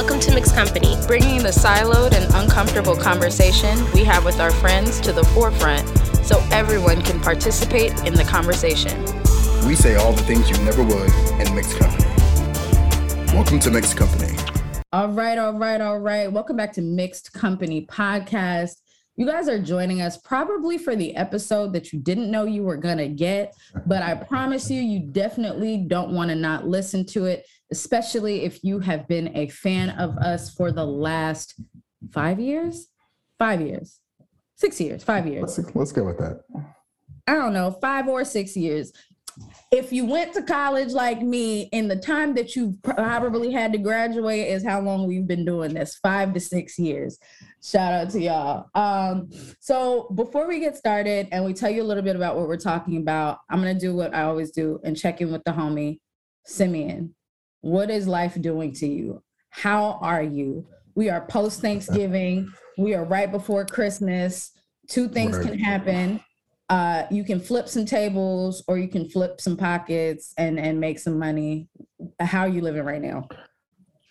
Welcome to Mixed Company, bringing the siloed and uncomfortable conversation we have with our friends to the forefront so everyone can participate in the conversation. We say all the things you never would in Mixed Company. Welcome to Mixed Company. All right, all right, all right. Welcome back to Mixed Company Podcast. You guys are joining us probably for the episode that you didn't know you were going to get, but I promise you, you definitely don't want to not listen to it, especially if you have been a fan of us for the last five years, five years, six years, five years. Let's, let's go with that. I don't know, five or six years. If you went to college like me in the time that you probably had to graduate is how long we've been doing this five to six years. Shout out to y'all. Um, so before we get started and we tell you a little bit about what we're talking about i'm going to do what i always do and check in with the homie simeon what is life doing to you how are you we are post thanksgiving we are right before christmas two things can happen uh, you can flip some tables or you can flip some pockets and and make some money. How are you living right now?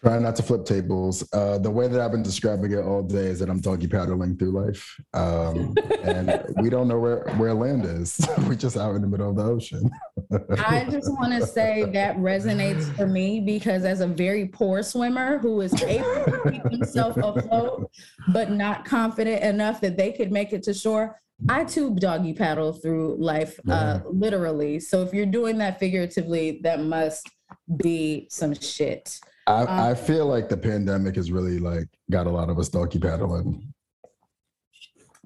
Trying not to flip tables. Uh, the way that I've been describing it all day is that I'm doggy paddling through life, um, and we don't know where where land is. We're just out in the middle of the ocean. I just want to say that resonates for me because as a very poor swimmer who is able to keep himself afloat, but not confident enough that they could make it to shore, I too doggy paddle through life, uh, yeah. uh, literally. So if you're doing that figuratively, that must be some shit. I, um, I feel like the pandemic has really like got a lot of us doggy paddling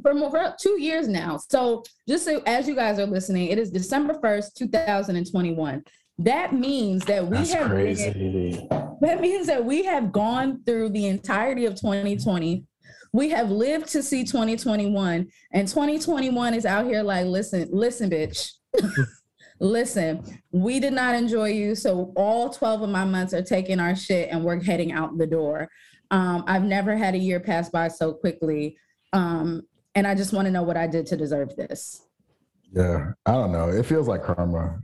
for more two years now. So just so as you guys are listening, it is December first, two thousand and twenty-one. That means that we That's have crazy. that means that we have gone through the entirety of 2020 we have lived to see 2021 and 2021 is out here like listen listen bitch listen we did not enjoy you so all 12 of my months are taking our shit and we're heading out the door um, i've never had a year pass by so quickly um, and i just want to know what i did to deserve this yeah i don't know it feels like karma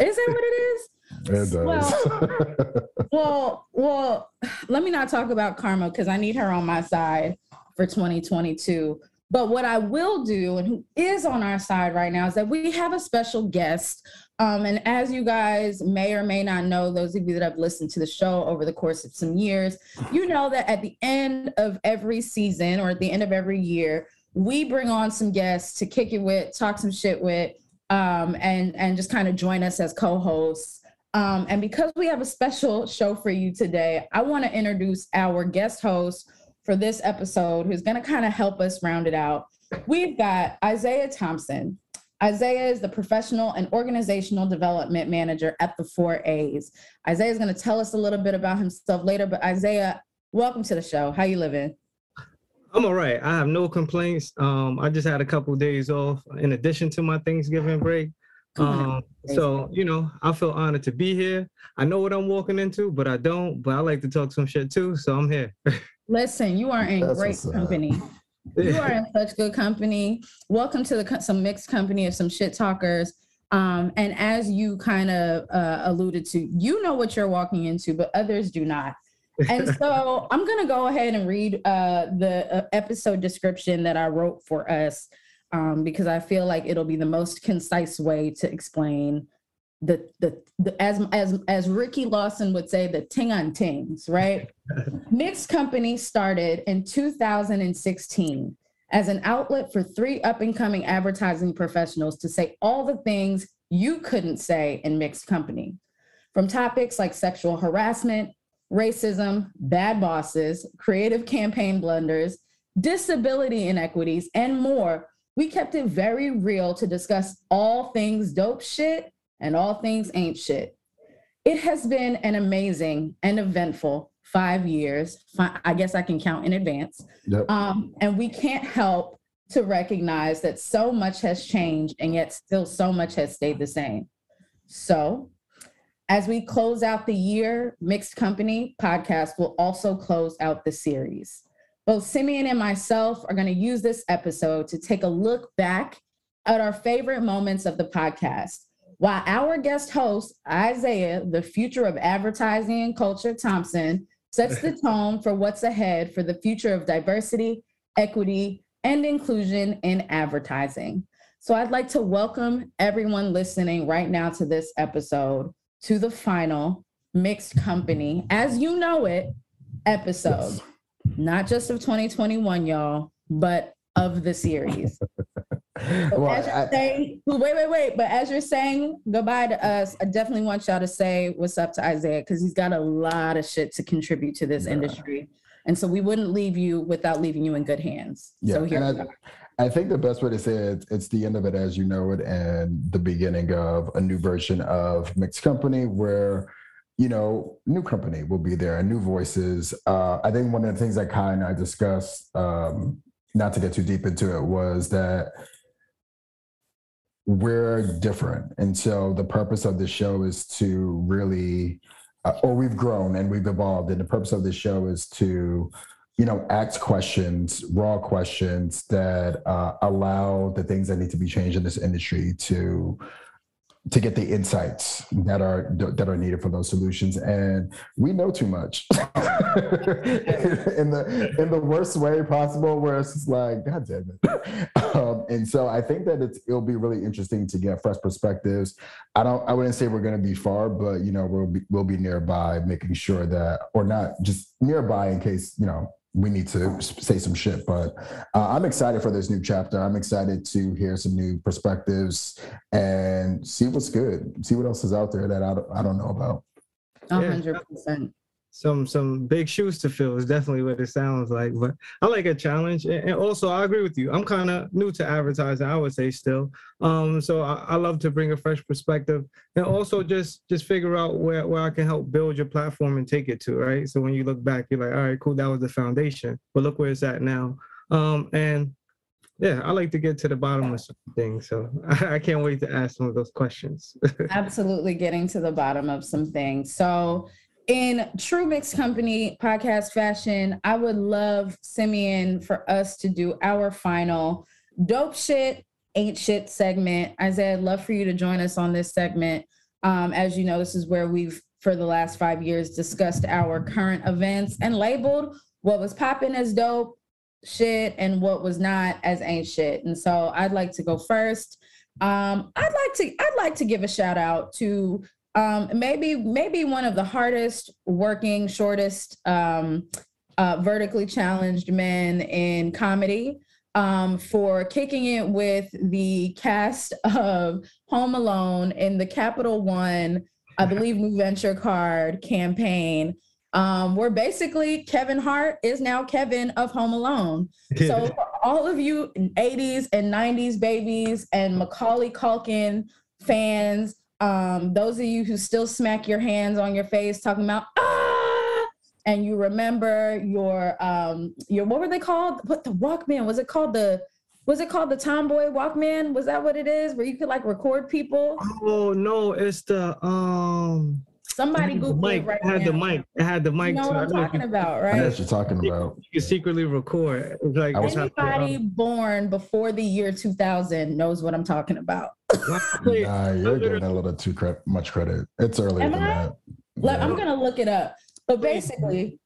is it what it is it does. Well, well, well, let me not talk about karma because I need her on my side for 2022. But what I will do, and who is on our side right now, is that we have a special guest. Um, and as you guys may or may not know, those of you that have listened to the show over the course of some years, you know that at the end of every season or at the end of every year, we bring on some guests to kick it with, talk some shit with, um, and and just kind of join us as co-hosts. Um, and because we have a special show for you today, I want to introduce our guest host for this episode, who's going to kind of help us round it out. We've got Isaiah Thompson. Isaiah is the professional and organizational development manager at the Four A's. Isaiah is going to tell us a little bit about himself later, but Isaiah, welcome to the show. How you living? I'm all right. I have no complaints. Um, I just had a couple of days off in addition to my Thanksgiving break. Um, so you know, I feel honored to be here. I know what I'm walking into, but I don't. But I like to talk some shit too, so I'm here. Listen, you are in That's great company. you are in such good company. Welcome to the some mixed company of some shit talkers. Um, and as you kind of uh, alluded to, you know what you're walking into, but others do not. And so I'm going to go ahead and read uh, the uh, episode description that I wrote for us um, because I feel like it'll be the most concise way to explain the, the, the as as as Ricky Lawson would say the ting on tings, right? Mixed Company started in 2016 as an outlet for three up and coming advertising professionals to say all the things you couldn't say in mixed company. From topics like sexual harassment, racism, bad bosses, creative campaign blunders, disability inequities, and more, we kept it very real to discuss all things dope shit and all things ain't shit. It has been an amazing and eventful five years. I guess I can count in advance. Yep. Um, and we can't help to recognize that so much has changed and yet still so much has stayed the same. So, as we close out the year, Mixed Company podcast will also close out the series. Both Simeon and myself are going to use this episode to take a look back at our favorite moments of the podcast while our guest host, Isaiah, the future of advertising and culture Thompson, sets the tone for what's ahead for the future of diversity, equity, and inclusion in advertising. So I'd like to welcome everyone listening right now to this episode to the final Mixed Company, as you know it, episode, yes. not just of 2021, y'all, but of the series. So well, as you're I, saying, wait, wait, wait. But as you're saying goodbye to us, I definitely want y'all to say what's up to Isaiah because he's got a lot of shit to contribute to this yeah. industry. And so we wouldn't leave you without leaving you in good hands. Yeah, so here I, I think the best way to say it, it's the end of it as you know it and the beginning of a new version of Mixed Company where you know, new company will be there, and new voices. Uh, I think one of the things that Kai and I discussed, um, not to get too deep into it, was that we're different. And so the purpose of the show is to really, uh, or we've grown and we've evolved. And the purpose of the show is to, you know, ask questions, raw questions that uh, allow the things that need to be changed in this industry to to get the insights that are that are needed for those solutions. And we know too much. In the in the worst way possible where it's just like god damn it. Um, and so i think that it's it'll be really interesting to get fresh perspectives. I don't i wouldn't say we're going to be far but you know we'll be we'll be nearby making sure that or not just nearby in case you know we need to say some shit. But uh, I'm excited for this new chapter. I'm excited to hear some new perspectives and see what's good, see what else is out there that I don't, I don't know about. hundred percent some some big shoes to fill is definitely what it sounds like. But I like a challenge, and also I agree with you. I'm kind of new to advertising, I would say still. Um, so I, I, love to bring a fresh perspective, and also just just figure out where where I can help build your platform and take it to right. So when you look back, you're like, all right, cool, that was the foundation, but look where it's at now. Um, and yeah, I like to get to the bottom of some things. So I can't wait to ask some of those questions. Absolutely, getting to the bottom of some things. So in true mixed company podcast fashion, I would love Simeon for us to do our final dope shit, ain't shit segment. Isaiah, I'd love for you to join us on this segment. Um, as you know, this is where we've, for the last five years, discussed our current events and labeled what was popping as dope shit and what was not as ain't shit. And so I'd like to go first. Um, I'd like to I'd like to give a shout out to um, maybe maybe one of the hardest working, shortest, um, uh, vertically challenged men in comedy um, for kicking it with the cast of Home Alone in the Capital One, I believe, New Venture Card campaign. Um, where basically Kevin Hart is now Kevin of Home Alone. So all of you 80s and 90s babies and Macaulay Culkin fans, um, those of you who still smack your hands on your face talking about ah, and you remember your um your what were they called? What the Walkman was it called the was it called the Tomboy Walkman? Was that what it is? Where you could like record people? Oh no, it's the um Somebody Google mic. it right it had now. the mic. It had the mic. You know what I'm talking about, right? I know what you're talking about. You can secretly record. It's Like anybody um, born before the year 2000 knows what I'm talking about. nah, you're giving a little too cre- much credit. It's earlier Am than I? that. Like, yeah. I'm gonna look it up. But basically,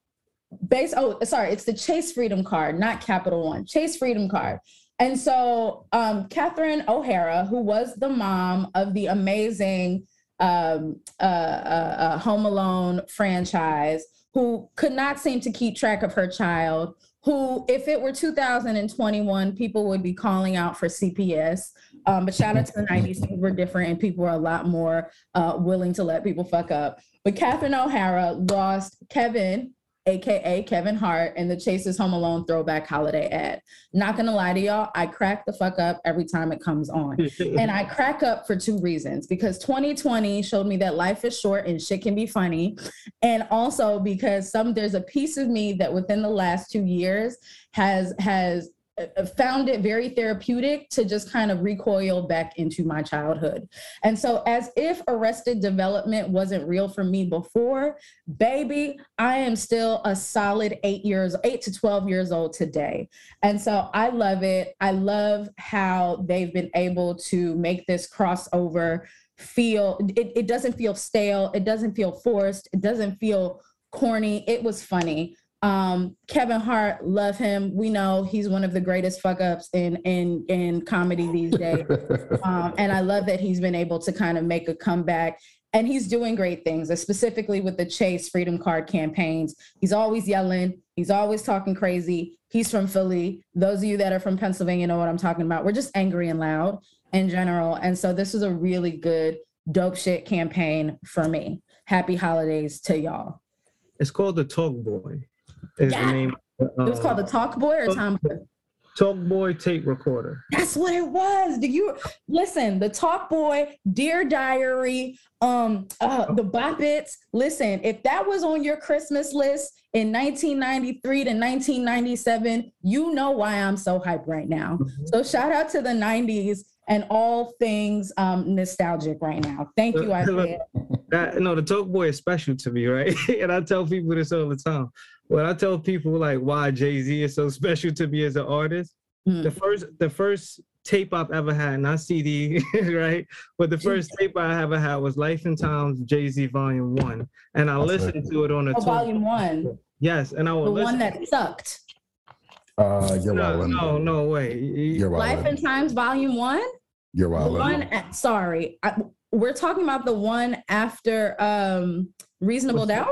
base. Oh, sorry, it's the Chase Freedom Card, not Capital One. Chase Freedom Card. And so, um, Catherine O'Hara, who was the mom of the amazing um, Home Alone franchise who could not seem to keep track of her child. Who, if it were 2021, people would be calling out for CPS. Um, but shout out to the 90s, things were different and people were a lot more uh, willing to let people fuck up. But Catherine O'Hara lost Kevin aka Kevin Hart, and the Chase's Home Alone throwback holiday ad. Not gonna lie to y'all, I crack the fuck up every time it comes on. and I crack up for two reasons because 2020 showed me that life is short and shit can be funny. And also because some there's a piece of me that within the last two years has has Uh, found it very therapeutic to just kind of recoil back into my childhood. And so, as if arrested development wasn't real for me before, baby, I am still a solid eight years, eight to 12 years old today. And so, I love it. I love how they've been able to make this crossover feel, it, it doesn't feel stale, it doesn't feel forced, it doesn't feel corny. It was funny. Um, Kevin Hart, love him. We know he's one of the greatest fuck ups in in in comedy these days. um, and I love that he's been able to kind of make a comeback. And he's doing great things, specifically with the Chase Freedom Card campaigns. He's always yelling. He's always talking crazy. He's from Philly. Those of you that are from Pennsylvania know what I'm talking about. We're just angry and loud in general. And so this is a really good dope shit campaign for me. Happy holidays to y'all. It's called the Talk Boy. Is Yeah. the name. It was called the Talk Boy or Tom Talk Boy tape recorder. That's what it was. Do you listen? The Talk Boy, Dear Diary, um, uh, the Bop Its. Listen, if that was on your Christmas list in 1993 to 1997, you know why I'm so hyped right now. So shout out to the 90s and all things um, nostalgic right now. Thank you, Isaiah. That, no, the Talk Boy is special to me, right? and I tell people this all the time. When I tell people like why Jay Z is so special to me as an artist, Mm. the first the first tape I've ever had, not CD, right? But the first tape I ever had was Life and Times Jay Z Volume One, and I That's listened to it on a Oh, talk. volume one, Yes, and I was the would one that sucked. Uh, you're no, wildin'. no, no way. You're Life and Times, volume one. You're The one, a- sorry, I, we're talking about the one after um, Reasonable What's that?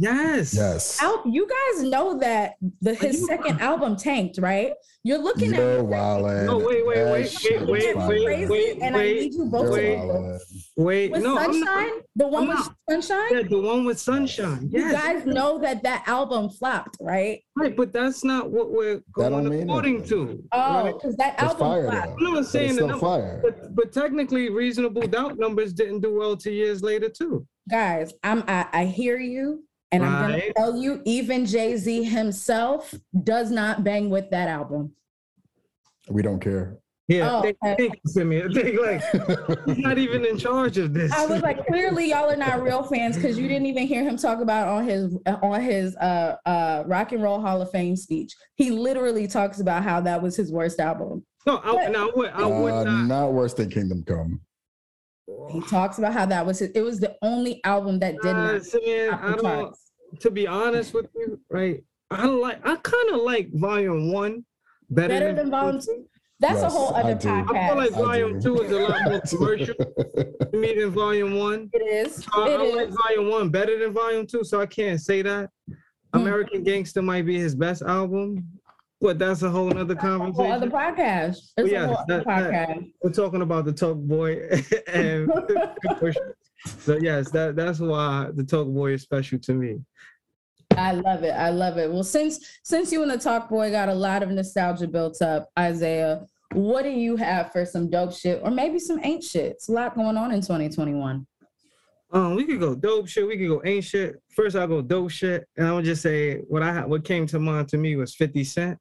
Doubt. Yes. Yes. Al- you guys know that the his you- second album tanked, right? You're looking You're at wildin'. No, oh, wait, wait, That wait, shit wait, was wait, fire. wait, crazy, wait, I need you both You're to wait. Wait, with no, Sunshine, not. the one I'm with not. Sunshine. Yeah, the one with Sunshine. You guys know that that album flopped, right? Right, but that's not what we're going mean according nothing. to. Oh, right? because that It's album fire flopped. though. I'm not But saying it's the still number- fire. But but technically, reasonable doubt numbers didn't do well two years later too. Guys, I'm I, I hear you, and I'm gonna tell you, even Jay Z himself does not bang with that album. We don't care. Yeah, Oh, thank, okay. thank you, Simeon. Think like he's not even in charge of this. I was like, clearly y'all are not real fans because you didn't even hear him talk about on his on his uh uh Rock and Roll Hall of Fame speech. He literally talks about how that was his worst album. no, I, no, I would, I would Uh, not. not worse than Kingdom Come. He talks about how that was his, it was the only album that did Uh, not Simeon, I don't. charts. To be honest with you, right? I like. I kind of like Volume One better, Better than Volume Two. That's a whole other do. podcast. I feel like I Volume do. Two is a lot more commercial to me than Volume One. it is. I, I It like. Volume One better than Volume Two, so I can't say that. Hmm. American Gangster might be his best album, but that's a whole nother A whole other conversation. podcast. It's yeah, a whole other that- that- podcast. We're talking about the Talk Boy, and so yes, that that's why the Talk Boy is special to me. I love it. I love it. Well, since since you and the Talk Boy got a lot of nostalgia built up, Isaiah, what do you have for some dope shit or maybe some ain't shit? It's a lot going on in 2021. Um, we could go dope shit. We could go ain't shit. First, I'll go dope shit, and I would just say what I what came to mind to me was Fifty Cent,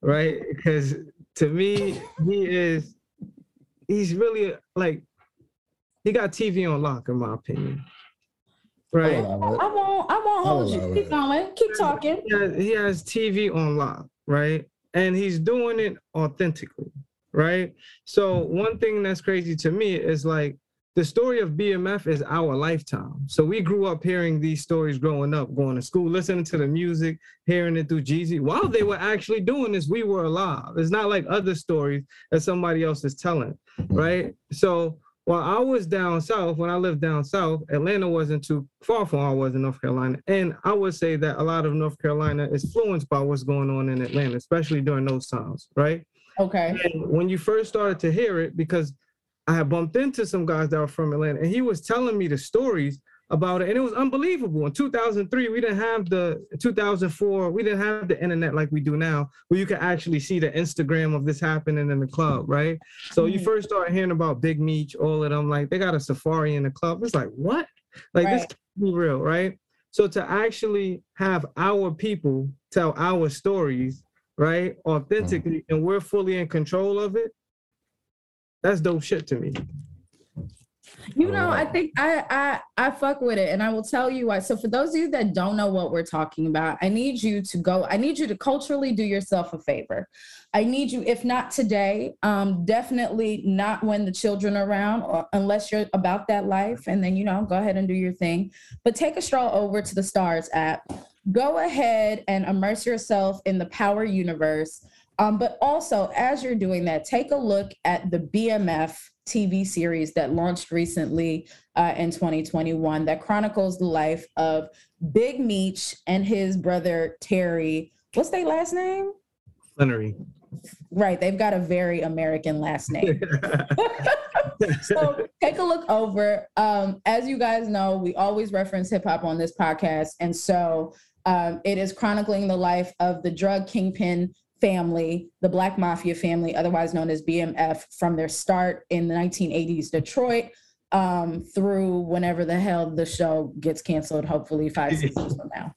right? Because to me, he is he's really like he got TV on lock, in my opinion. Right? I love it. I won't. I won't I hold you. Keep going. Keep talking. He has, he has TV on lock, right? And he's doing it authentically, right? So one thing that's crazy to me is like the story of BMF is our lifetime. So we grew up hearing these stories growing up, going to school, listening to the music, hearing it through Jeezy. While they were actually doing this, we were alive. It's not like other stories that somebody else is telling, right? So while I was down south, when I lived down south, Atlanta wasn't too far from where I was in North Carolina. And I would say that a lot of North Carolina is influenced by what's going on in Atlanta, especially during those times, right? Okay. And when you first started to hear it, because I had bumped into some guys that were from Atlanta, and he was telling me the stories about it, and it was unbelievable. In 2003, we didn't have the 2004, we didn't have the internet like we do now, where you can actually see the Instagram of this happening in the club, right? So you Mhm. first start hearing about Big Meech, all of them, like they got a safari in the club. It's like what? Like this Right. can't be real, right? So to actually have our people tell our stories, right, authentically, and we're fully in control of it, that's dope shit to me. You know, I think I I I fuck with it, and I will tell you why. So, for those of you that don't know what we're talking about, I need you to go. I need you to culturally do yourself a favor. I need you, if not today, um, definitely not when the children are around, or unless you're about that life, and then you know, go ahead and do your thing. But take a stroll over to the Starz app. Go ahead and immerse yourself in the Power universe. Um, but also, as you're doing that, take a look at the BMF TV series that launched recently uh, in 2021 that chronicles the life of Big Meech and his brother Terry. What's their last name? Flenory. Right, they've got a very American last name. so take a look over. Um, as you guys know, we always reference hip hop on this podcast, and so um, it is chronicling the life of the drug kingpin family, the Black Mafia family, otherwise known as BMF, from their start in the 1980s Detroit um, through whenever the hell the show gets canceled, hopefully five seasons from now.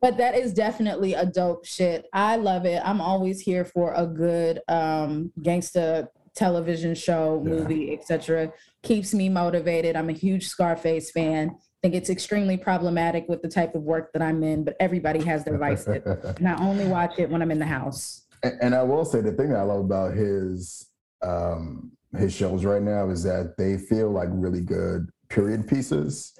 but that is definitely a dope shit. I love it. I'm always here for a good um, gangsta television show, movie, yeah. etc. Keeps me motivated. I'm a huge Scarface fan think it's extremely problematic with the type of work that I'm in, but everybody has their vices. and I only watch it when I'm in the house. And, and I will say the thing I love about his um, his shows right now is that they feel like really good period pieces.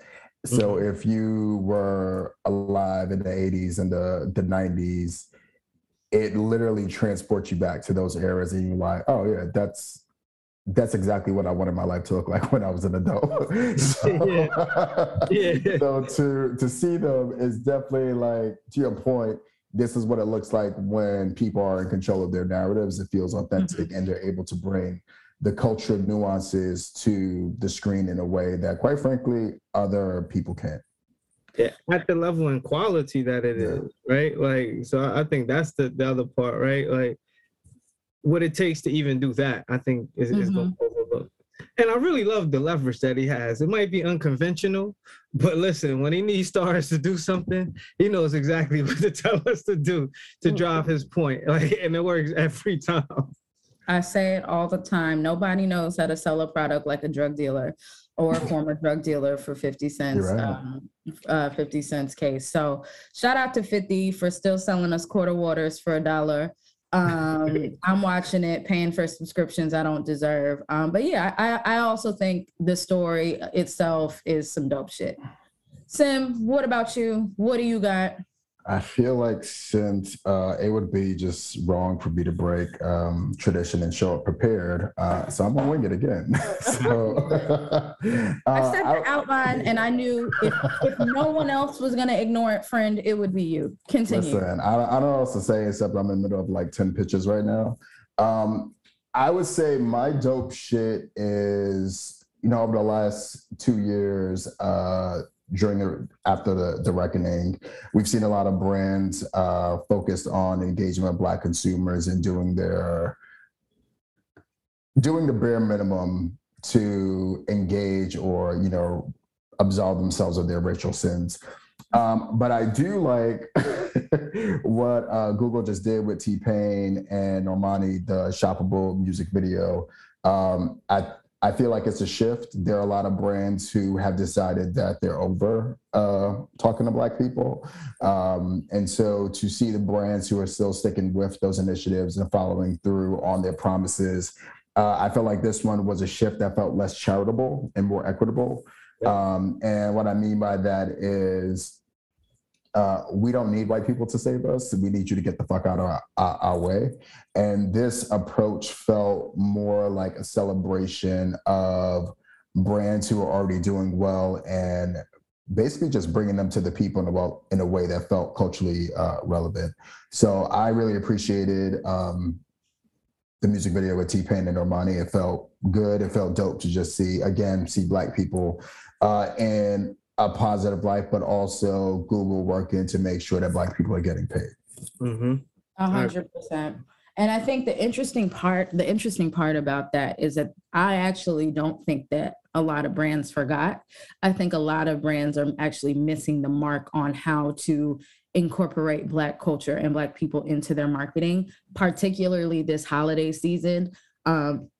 So mm-hmm. if you were alive in the 80s and the, the 90s, it literally transports you back to those eras and you're like, oh yeah, that's that's exactly what I wanted my life to look like when I was an adult. so, yeah. yeah. so to to see them is definitely like to your point. This is what it looks like when people are in control of their narratives. It feels authentic, mm-hmm. and they're able to bring the cultural nuances to the screen in a way that, quite frankly, other people can't. Yeah, at the level and quality that it yeah. is, right? Like, so I think that's the, the other part, right? Like, what it takes to even do that, I think is, mm-hmm. is going to overlook. And I really love the leverage that he has. It might be unconventional, but listen, when he needs Starz to do something, he knows exactly what to tell us to do to mm-hmm. drive his point. Like, and it works every time. I say it all the time. Nobody knows how to sell a product like a drug dealer or a former drug dealer for 50 cents, right. um, uh, 50 cents case. So shout out to 50 for still selling us quarter waters for a dollar. Um, I'm watching it, paying for subscriptions I don't deserve. Um, but yeah, I, I also think the story itself is some dope shit. Sim, what about you? What do you got? I feel like since uh, it would be just wrong for me to break um, tradition and show up prepared, uh, so I'm gonna wing it again. so uh, I set the outline, and I knew if, if no one else was gonna ignore it, friend, it would be you. Continue. Listen, I, I don't know what else to say except I'm in the middle of like ten pitches right now. Um, I would say my dope shit is you know over the last two years. Uh, during the after the, the reckoning we've seen a lot of brands uh, focused on engagement of black consumers and doing their doing the bare minimum to engage or you know absolve themselves of their racial sins um, but I do like what uh, Google just did with T Pain and Normani, the shoppable music video. Um, I I feel like it's a shift. There are a lot of brands who have decided that they're over uh, talking to Black people. Um, and so to see the brands who are still sticking with those initiatives and following through on their promises, uh, I felt like this one was a shift that felt less charitable and more equitable. Um, and what I mean by that is uh, we don't need white people to save us. We need you to get the fuck out of our, our, our, way. And this approach felt more like a celebration of brands who are already doing well and basically just bringing them to the people in a, well, in a way that felt culturally uh, relevant. So I really appreciated um, the music video with T Pain and Normani. It felt good. It felt dope to just see again see black people uh, and a positive life, but also Google working to make sure that Black people are getting paid. Mm-hmm. A hundred percent. And I think the interesting part, the interesting part about that is that I actually don't think that a lot of brands forgot. I think a lot of brands are actually missing the mark on how to incorporate Black culture and Black people into their marketing, particularly this holiday season. Um,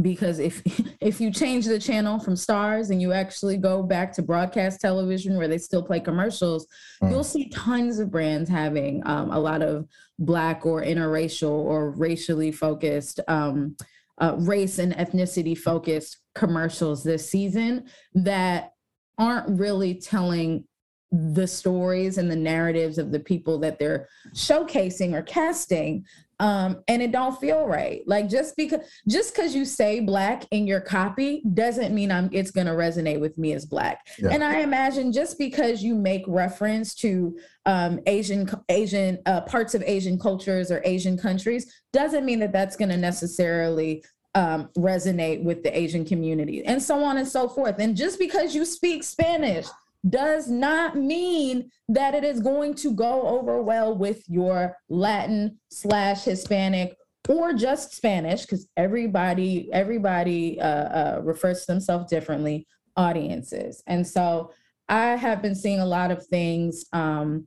because if if you change the channel from Starz and you actually go back to broadcast television where they still play commercials mm. you'll see tons of brands having um, a lot of black or interracial or racially focused um, uh, race and ethnicity focused commercials this season that aren't really telling the stories and the narratives of the people that they're showcasing or casting um, and it don't feel right. Like just because just because you say black in your copy doesn't mean I'm it's gonna resonate with me as black. Yeah. And I imagine just because you make reference to um, Asian Asian uh, parts of Asian cultures or Asian countries doesn't mean that that's gonna necessarily um, resonate with the Asian community, and so on and so forth. And just because you speak Spanish does not mean that it is going to go over well with your Latin slash Hispanic or just Spanish, because everybody everybody uh, uh, refers to themselves differently. Audiences, and so I have been seeing a lot of things um,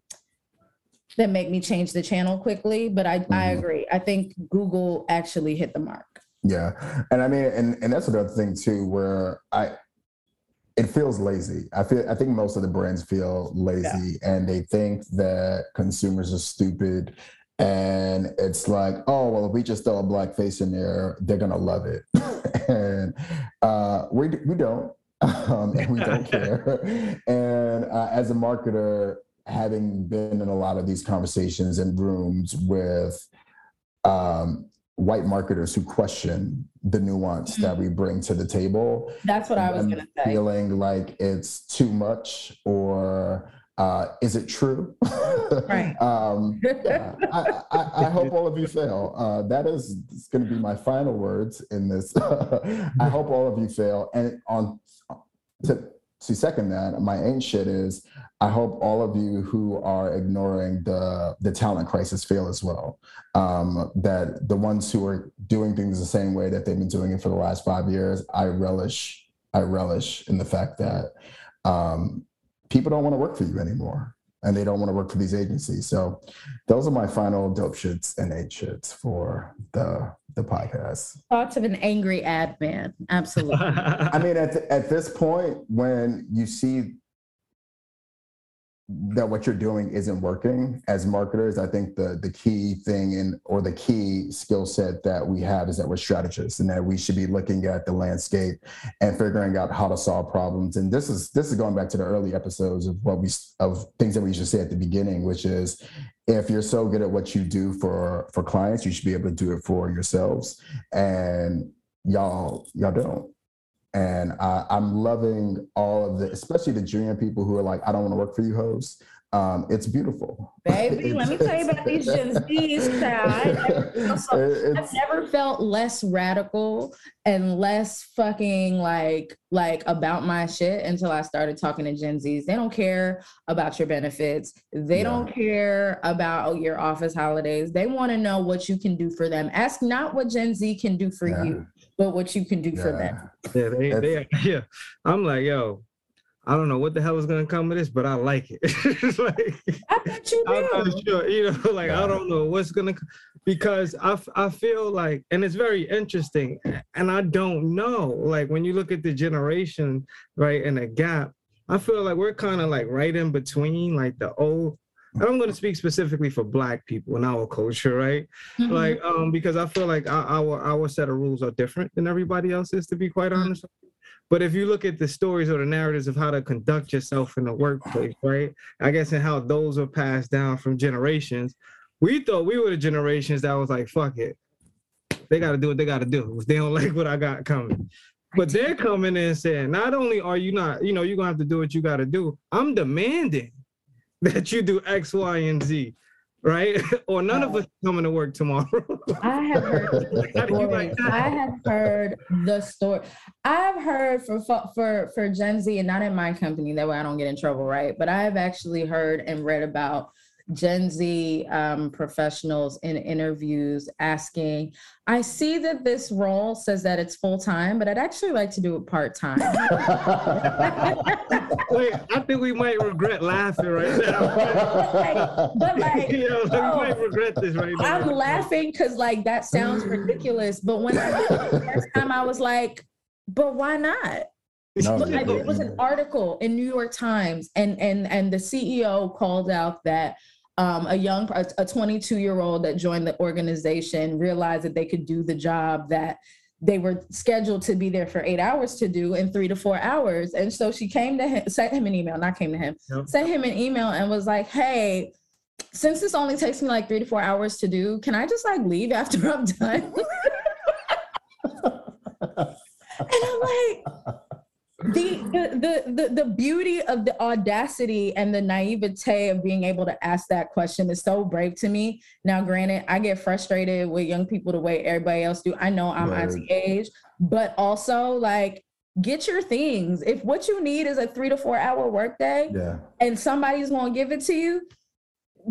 that make me change the channel quickly. But I, mm-hmm. I agree. I think Google actually hit the mark. Yeah, and I mean, and and that's another thing too, where I it feels lazy. I feel I think most of the brands feel lazy yeah. and they think that consumers are stupid. And it's like, oh well, if we just throw a black face in there, they're gonna love it. and uh, we we don't, um, and we don't care. And uh, as a marketer, having been in a lot of these conversations and rooms with um, white marketers who question the nuance mm-hmm. that we bring to the table. That's what I was going to say. Feeling like it's too much or uh, is it true? right. um, yeah, I, I, I, hope all of you fail. Uh, that is going to be my final words in this. I hope all of you fail. And on to, to second that, my ain't shit is I hope all of you who are ignoring the the talent crisis fail as well. Um, that the ones who are doing things the same way that they've been doing it for the last five years, I relish I relish in the fact that um, people don't want to work for you anymore and they don't want to work for these agencies. So those are my final dope shits and eight shits for the the podcast. Thoughts of an angry ad man. Absolutely. I mean, at, at this point, when you see that what you're doing isn't working. As marketers i think the the key thing in or the key skill set that we have is that we're strategists and that we should be looking at the landscape and figuring out how to solve problems. And this is this is going back to the early episodes of what we of things that we should say at the beginning which is if you're so good at what you do for for clients you should be able to do it for yourselves. And y'all y'all don't and I, am loving all of the, especially the junior people who are like, I don't want to work for you, hosts. Um, it's beautiful. Baby, let me tell you about these Gen Zs, child. I've never felt less radical and less fucking like like about my shit until I started talking to Gen Zs. They don't care about your benefits. They yeah. don't care about your office holidays. They want to know what you can do for them. Ask not what Gen Z can do for yeah. you but what you can do yeah. for them. Yeah, they, they, yeah. I'm like, yo, I don't know what the hell is gonna come of this, but I like it. like, I bet you do. I'm not sure, you know, like I don't know what's gonna because I, I feel like and it's very interesting and I don't know like when you look at the generation right and the gap I feel like we're kind of like right in between like the old I'm going to speak specifically for Black people in our culture, right? Mm-hmm. Like, um, because I feel like our, our, set of rules are different than everybody else's, to be quite mm-hmm. honest. But if you look at the stories or the narratives of how to conduct yourself in the workplace, right? I guess and how those are passed down from generations. We thought we were the generations that was like, fuck it. They got to do what they got to do. If they don't like what I got coming. But they're coming in saying, not only are you not, you know, you're going to have to do what you got to do, I'm demanding that you do X, Y, and Z, right? or none of us coming to work tomorrow. I have heard I have heard the story. I've heard for for for Gen Z and not in my company, that way I don't get in trouble, right? But I have actually heard and read about Gen Z um, professionals in interviews asking, I see that this role says that it's full time, but I'd actually like to do it part time. Wait, I think we might regret laughing right now. but like, you know, oh, we might regret this right now. I'm laughing because like that sounds ridiculous, but when I the first time, I was like, but why not? No, like, it was an article in New York Times, and and and the CEO called out that um, a young, a 22 year old that joined the organization realized that they could do the job that they were scheduled to be there for eight hours to do in three to four hours. And so she came to him, sent him an email, not came to him, yep. sent him an email and was like, hey, since this only takes me like three to four hours to do, can I just like leave after I'm done? and I'm like, the, the the the beauty of the audacity and the naivete of being able to ask that question is so brave to me. Now, granted, I get frustrated with young people the way everybody else do. I know I'm right. auntie age, but also like get your things. If what you need is a three to four hour workday, yeah, and somebody's gonna give it to you,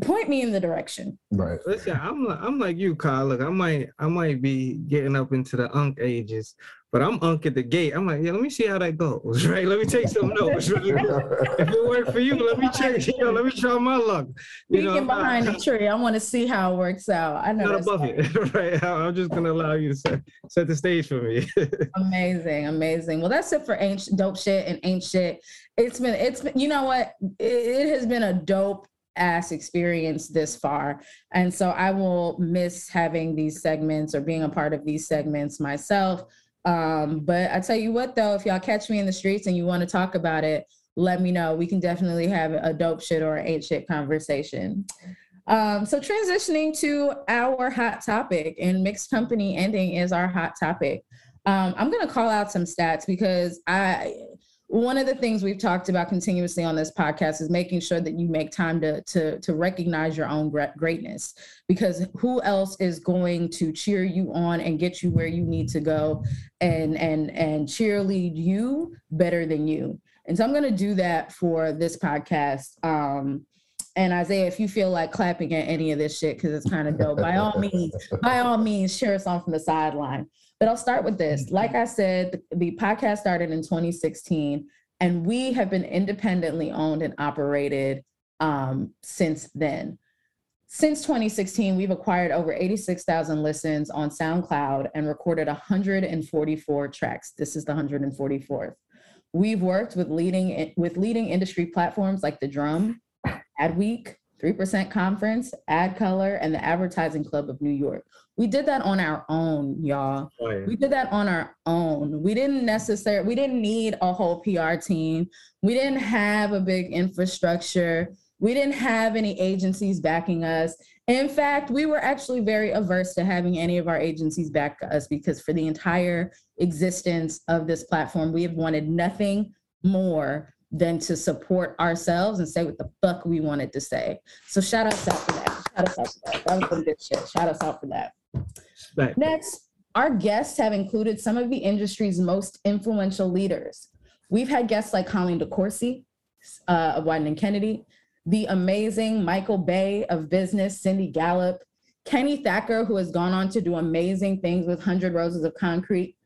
point me in the direction. Right. Listen, I'm I'm like you, Kyle. Look, I might I might be getting up into the unk ages but I'm unk at the gate. I'm like, yeah, let me see how that goes, right? Let me take some notes. Right? if it worked for you, let me check. You know, let me try my luck. You Speaking know, behind the tree, I want to see how it works out. I know. Not above it, right? I'm just gonna allow you to set, set the stage for me. amazing, amazing. Well, that's it for ancient dope shit and ain't shit. It's been, it's been. You know what? It, it has been a dope ass experience this far. And so I will miss having these segments or being a part of these segments myself. Um, but I tell you what, though, if y'all catch me in the streets and you want to talk about it, let me know. We can definitely have a dope shit or an ain't shit conversation. Um, so transitioning to our hot topic and mixed company ending is our hot topic. Um, I'm to call out some stats because I one of the things we've talked about continuously on this podcast is making sure that you make time to to to recognize your own greatness because who else is going to cheer you on and get you where you need to go and and and cheerlead you better than you and so i'm going to do that for this podcast um and Isaiah, if you feel like clapping at any of this shit because it's kind of dope, by all means, by all means, share a song from the sideline. But I'll start with this. Like I said, the, podcast started in 2016, and we have been independently owned and operated um, since then. Since 2016, we've acquired over 86,000 listens on SoundCloud and recorded 144 tracks. This is the 144th. We've worked with leading with leading industry platforms like The Drum, Adweek, 3% Conference, AdColor, and the Advertising Club of New York. We did that on our own, y'all. Oh, yeah. We did that on our own. We didn't necessarily, we didn't need a whole PR team. We didn't have a big infrastructure. We didn't have any agencies backing us. In fact, we were actually very averse to having any of our agencies back us because for the entire existence of this platform, we have wanted nothing more than to support ourselves and say what the fuck we wanted to say. So shout out for that. Shout us out for that. That was some good shit. Shout us out for that. Next, our guests have included some of the industry's most influential leaders. We've had guests like Colleen DeCourcy uh, of Wieden and Kennedy, the amazing Michael Bay of Business, Cindy Gallop, Kenny Thacker, who has gone on to do amazing things with 100 Roses of Concrete,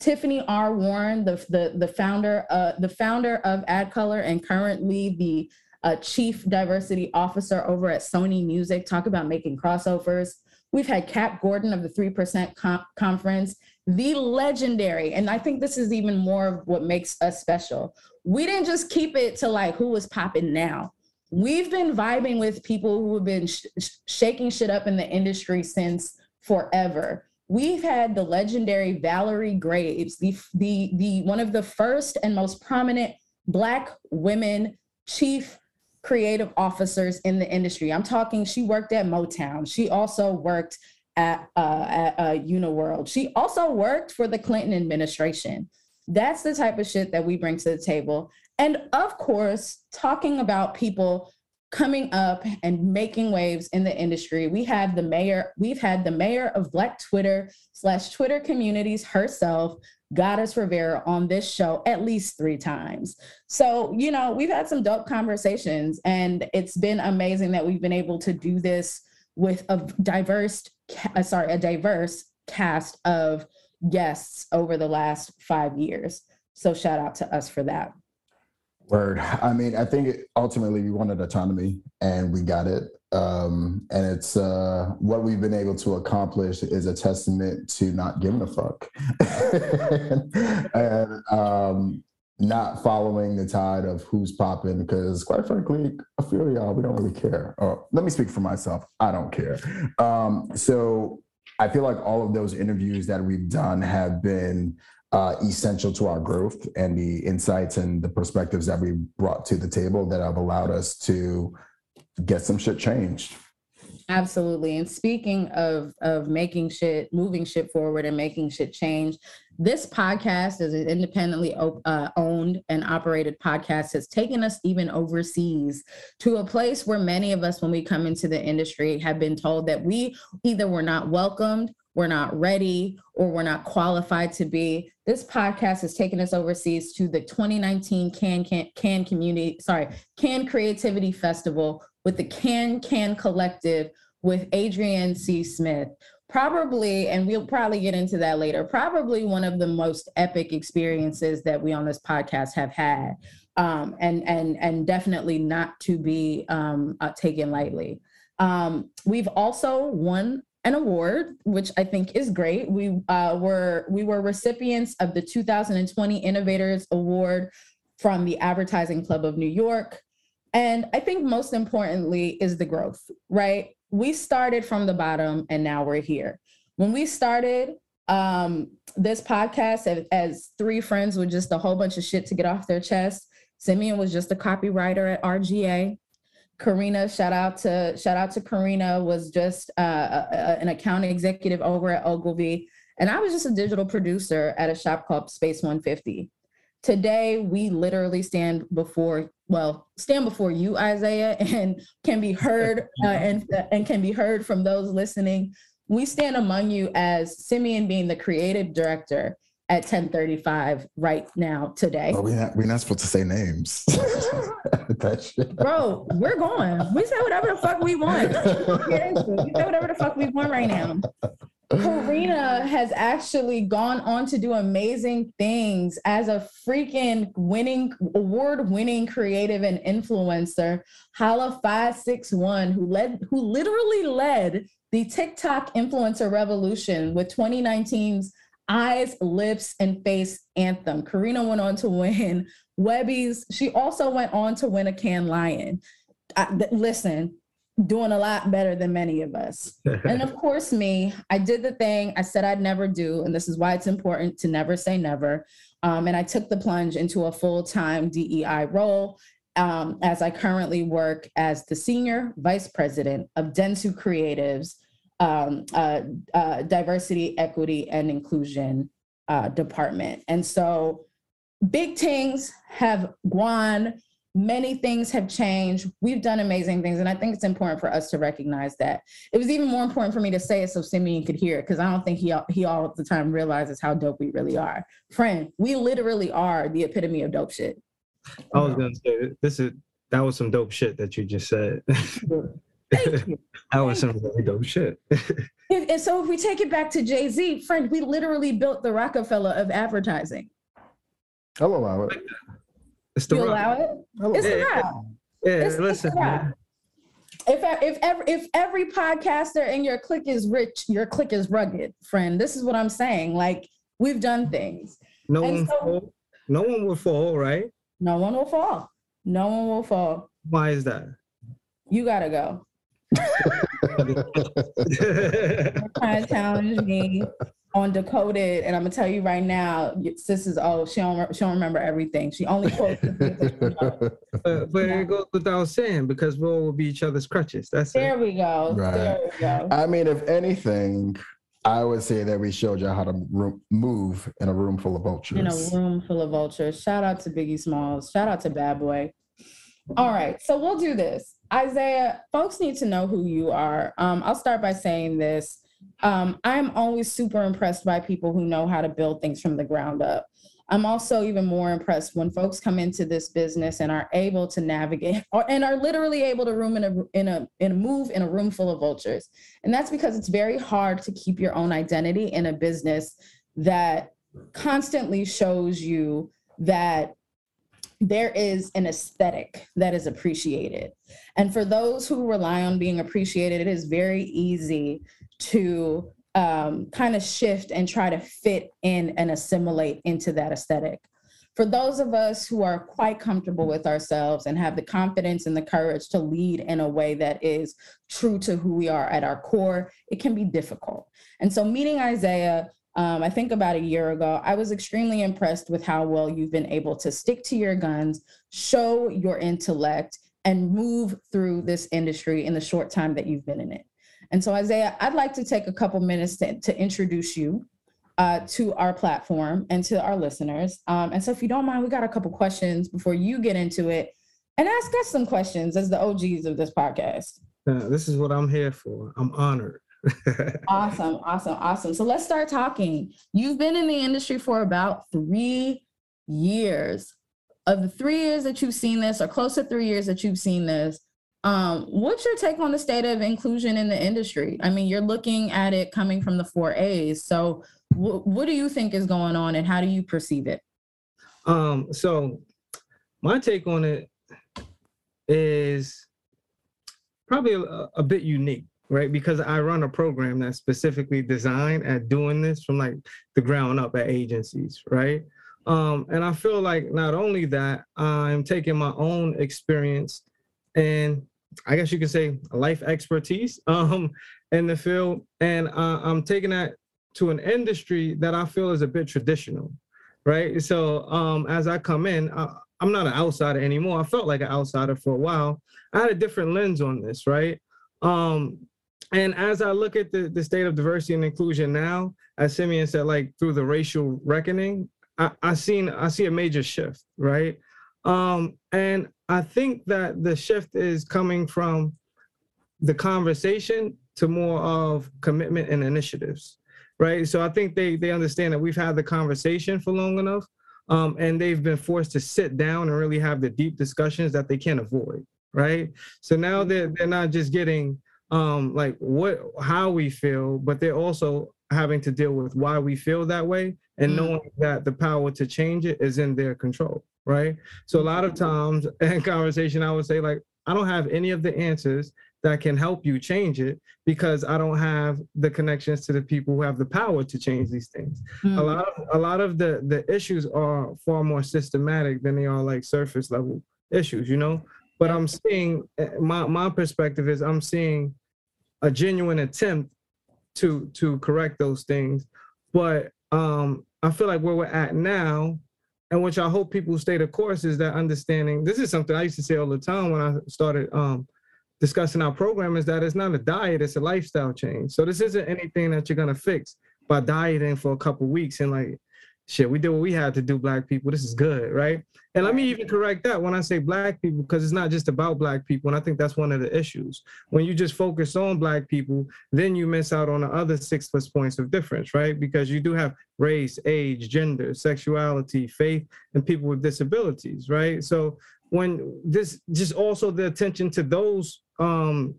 Tiffany R. Warren, the, the, the founder, uh, the founder of AdColor and currently the uh, chief diversity officer over at Sony Music, talk about making crossovers. We've had Kat Gordon of the 3% com- Conference, the legendary, and I think this is even more of what makes us special. We didn't just keep it to like who was popping now. We've been vibing with people who have been sh- shaking shit up in the industry since forever. We've had the legendary Valerie Graves, the, the, the one of the first and most prominent Black women chief creative officers in the industry. I'm talking, she worked at Motown. She also worked at, uh, at uh, Uniworld. She also worked for the Clinton administration. That's the type of shit that we bring to the table. And of course, talking about people coming up and making waves in the industry. We have the mayor, we've had the mayor of Black Twitter slash Twitter communities herself, Goddess Rivera on this show at least three times. So, you know, we've had some dope conversations and it's been amazing that we've been able to do this with a diverse, uh, sorry, a diverse cast of guests over the last five years. So shout out to us for that. Word. I mean, I think ultimately we wanted autonomy and we got it. Um, and it's uh, what we've been able to accomplish is a testament to not giving a fuck and um, not following the tide of who's popping. Because quite frankly, I feel y'all, we don't really care. Or let me speak for myself. I don't care. Um, so I feel like all of those interviews that we've done have been uh, essential to our growth and the insights and the perspectives that we brought to the table that have allowed us to get some shit changed. Absolutely. And speaking of of making shit, moving shit forward and making shit change, this podcast is an independently uh, owned and operated podcast has taken us even overseas to a place where many of us when we come into the industry have been told that we either were not welcomed we're not ready or we're not qualified to be. This podcast has taken us overseas to the 2019 Can Can, Can Community, sorry, Cannes Creativity Festival with the Can Can Collective with Adrian C. Smith. Probably, and we'll probably get into that later, probably one of the most epic experiences that we on this podcast have had. Um, and and and definitely not to be um, uh, taken lightly. Um, we've also won an award, which I think is great. We uh, were we were recipients of the 2020 Innovators Award from the Advertising Club of New York. And I think most importantly is the growth, right? We started from the bottom and now we're here. When we started um, this podcast as, as three friends with just a whole bunch of shit to get off their chest, Simeon was just a copywriter at R/GA. Karina, shout out to shout out to Karina, was just uh, a, a, an account executive over at Ogilvy, and I was just a digital producer at a shop called Space 150. Today, we literally stand before well stand before you, Isaiah, and can be heard uh, and and can be heard from those listening. We stand among you as Simeon being the creative director at 1035 right now today. we're not, we're not supposed to say names. Bro, we're going. We say whatever the fuck we want. we say whatever the fuck we want right now. Karina has actually gone on to do amazing things as a freaking winning, award winning creative and influencer. Hala 561, who led, who literally led the TikTok influencer revolution with 2019's Eyes, Lips, and Face anthem. Karina went on to win Webby's. She also went on to win a Cannes Lion. I, th- listen, doing a lot better than many of us. and of course, me, I did the thing I said I'd never do. And this is why it's important to never say never. Um, and I took the plunge into a full time DEI role um, as I currently work as the senior vice president of Dentsu Creatives um, uh, uh, diversity, equity, and inclusion uh, department. And so big things have gone, many things have changed. We've done amazing things. And I think it's important for us to recognize that. It was even more important for me to say it so Simeon could hear it, because I don't think he, he all the time realizes how dope we really are. Friend, we literally are the epitome of dope shit. I was to say, this is, that was some dope shit that you just said. that was some really dope shit. and so if we take it back to Jay Z, friend, we literally built the Rockefeller of advertising. I'll allow it. It's the you allow it? It's the rock. Yeah, It's, listen. it's the rock. If uh, if every if every podcaster in your clique is rich, your clique is rugged, friend. This is what I'm saying. Like we've done things. No And one, so- fall, no one will fall, right? No one will fall. No one will fall. Why is that? You gotta go. Trying to challenge me on decoded, and I'm gonna tell you right now, your sis is oh she don't she don't remember everything. She only quotes the things that she knows. but but Yeah. it goes without saying because we all will be each other's crutches. That's There it. we go. Right. There we go. I mean, if anything, I would say that we showed y'all how to ro- move in a room full of vultures. in a room full of vultures. Shout out to Biggie Smalls. Shout out to Bad Boy. All right, so we'll do this. Isaiah, folks need to know who you are. Um, I'll start by saying this. um, I'm always super impressed by people who know how to build things from the ground up. I'm also even more impressed when folks come into this business and are able to navigate or, and are literally able to room in a in a in a move in a room full of vultures. And that's because it's very hard to keep your own identity in a business that constantly shows you that there is an aesthetic that is appreciated. And for those who rely on being appreciated, it is very easy to um, kind of shift and try to fit in and assimilate into that aesthetic. For those of us who are quite comfortable with ourselves and have the confidence and the courage to lead in a way that is true to who we are at our core, it can be difficult. And so, meeting Isaiah, um, I think about a year ago, I was extremely impressed with how well you've been able to stick to your guns, show your intellect, and move through this industry in the short time that you've been in it. And so, Isaiah, I'd like to take a couple minutes to, to introduce you uh, to our platform and to our listeners. Um, and so, if you don't mind, we got a couple questions before you get into it and ask us some questions as the OGs of this podcast. Uh, this is what I'm here for. I'm honored. Awesome, awesome, awesome. So, let's start talking. You've been in the industry for about three years. Of the three years that you've seen this, or close to three years that you've seen this, um, what's your take on the state of inclusion in the industry? I mean, you're looking at it coming from the four A's. So, w- what do you think is going on, and how do you perceive it? Um, so, my take on it is probably a, a bit unique, right? Because I run a program that's specifically designed at doing this from like the ground up at agencies, right? Um, and I feel like not only that, I'm taking my own experience and I guess you could say life expertise um, in the field, and uh, I'm taking that to an industry that I feel is a bit traditional, right? So um, as I come in, I, I'm not an outsider anymore. I felt like an outsider for a while. I had a different lens on this, right? Um, and as I look at the, the state of diversity and inclusion now, as Simeon said, like through the racial reckoning, I, I seen I see a major shift, right? Um, and I think that the shift is coming from the conversation to more of commitment and initiatives, right? So I think they they understand that we've had the conversation for long enough, um, and they've been forced to sit down and really have the deep discussions that they can't avoid, right? So now they're they're not just getting um, like what how we feel, but they're also having to deal with why we feel that way and mm. knowing that the power to change it is in their control right? So a lot of times in conversation, I would say like, I don't have any of the answers that can help you change it because I don't have the connections to the people who have the power to change these things. Mm. A lot of a lot of the the issues are far more systematic than they are like surface level issues, you know. But I'm seeing eh, my my perspective is I'm seeing a genuine attempt to to correct those things, but um I feel like where we're at now and which I hope people stay the course is that understanding. This is something I used to say all the time when I started um, discussing our program is that it's not a diet, it's a lifestyle change. So this isn't anything that you're gonna fix by dieting for a couple weeks and like shit, we did what we had to do, black people. This is good, right? And let me even correct that when I say black people, because it's not just about black people. And I think that's one of the issues. When you just focus on black people, then you miss out on the other six plus points of difference, right? Because you do have race, age, gender, sexuality, faith, and people with disabilities, right? So when this just also the attention to those um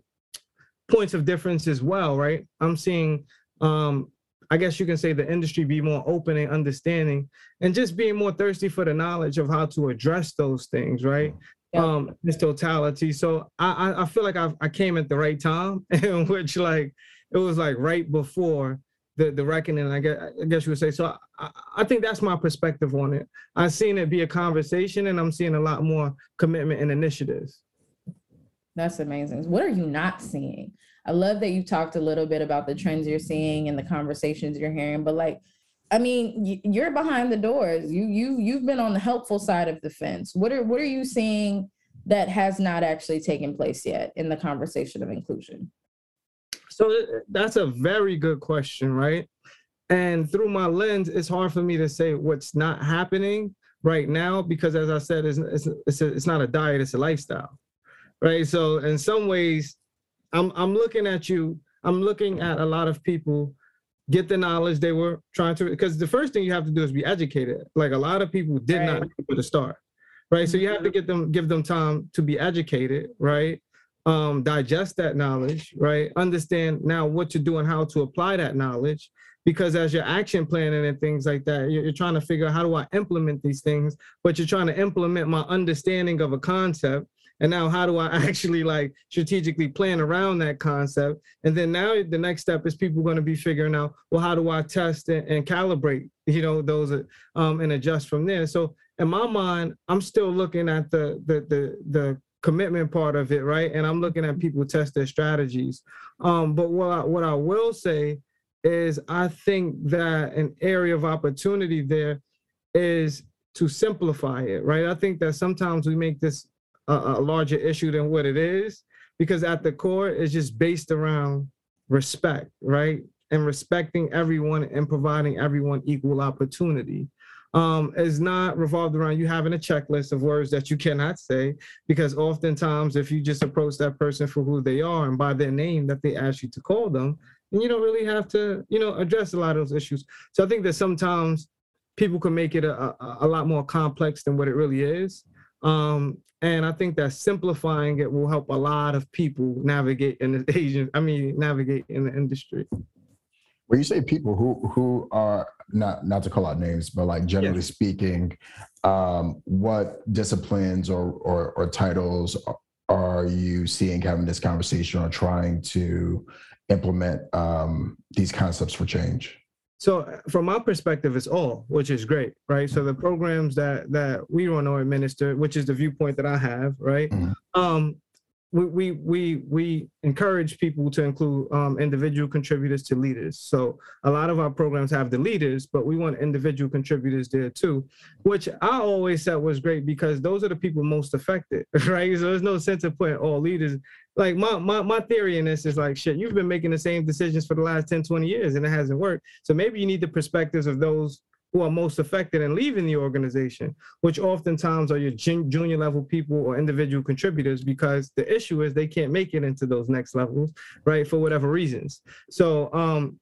points of difference as well, right? I'm seeing um I guess you can say the industry be more open and understanding and just being more thirsty for the knowledge of how to address those things, right? Yeah. Um, this totality. So I, I feel like I, I came at the right time in which like it was like right before the, the reckoning, I guess, I guess you would say. So I, I think that's my perspective on it. I've seen it be a conversation and I'm seeing a lot more commitment and initiatives. That's amazing. What are you not seeing? I love that you talked a little bit about the trends you're seeing and the conversations you're hearing, but like, I mean, you're behind the doors. You you you've been on the helpful side of the fence. What are what are you seeing that has not actually taken place yet in the conversation of inclusion? So uh, that's a very good question, right? And through my lens, it's hard for me to say what's not happening right now because, as I said, it's it's it's, a, it's not a diet; it's a lifestyle, right? So in some ways, I'm I'm looking at you. I'm looking at a lot of people get the knowledge they were trying to because the first thing you have to do is be educated. Like a lot of people did right. not know where to start. Right. So you have to get them, give them time to be educated, right? Um, digest that knowledge, right? Understand now what to do and how to apply that knowledge. Because as you're action planning and things like that, you're, you're trying to figure out how do I implement these things, but you're trying to implement my understanding of a concept and now how do i actually like strategically plan around that concept? And then now the next step is people going to be figuring out well how do i test and, and calibrate you know those um, and adjust from there. So in my mind i'm still looking at the the the, the commitment part of it right? And i'm looking at people test their strategies. Um, but what I, what i will say is i think that an area of opportunity there is to simplify it right? I think that sometimes we make this a, a larger issue than what it is. Because at the core it's just based around respect right? And respecting everyone and providing everyone equal opportunity. Um, is not revolved around you having a checklist of words that you cannot say. Because oftentimes if you just approach that person for who they are and by their name that they ask you to call them and you don't really have to you know address a lot of those issues. So i think that sometimes people can make it a, a, a lot more complex than what it really is. Um, and I think that simplifying it will help a lot of people navigate in the Asian, I mean, navigate in the industry. When you say people who who are not not to call out names, but like generally yes. speaking, um, what disciplines or, or or titles are you seeing having this conversation or trying to implement um, these concepts for change? So uh, from my perspective, it's all, which is great, right? So the programs that that we run or administer, which is the viewpoint that I have, right? Mm-hmm. Um, we, we we we encourage people to include um, individual contributors to leaders. So a lot of our programs have the leaders, but we want individual contributors there too, which I always said was great because those are the people most affected, right? So there's no sense of putting all leaders. Like my my my theory in this is like shit. You've been making the same decisions for the last 10, 20 years, and it hasn't worked. So maybe you need the perspectives of those who are most affected and leaving the organization, which oftentimes are your junior level people or individual contributors, because the issue is they can't make it into those next levels, right, for whatever reasons. So, um,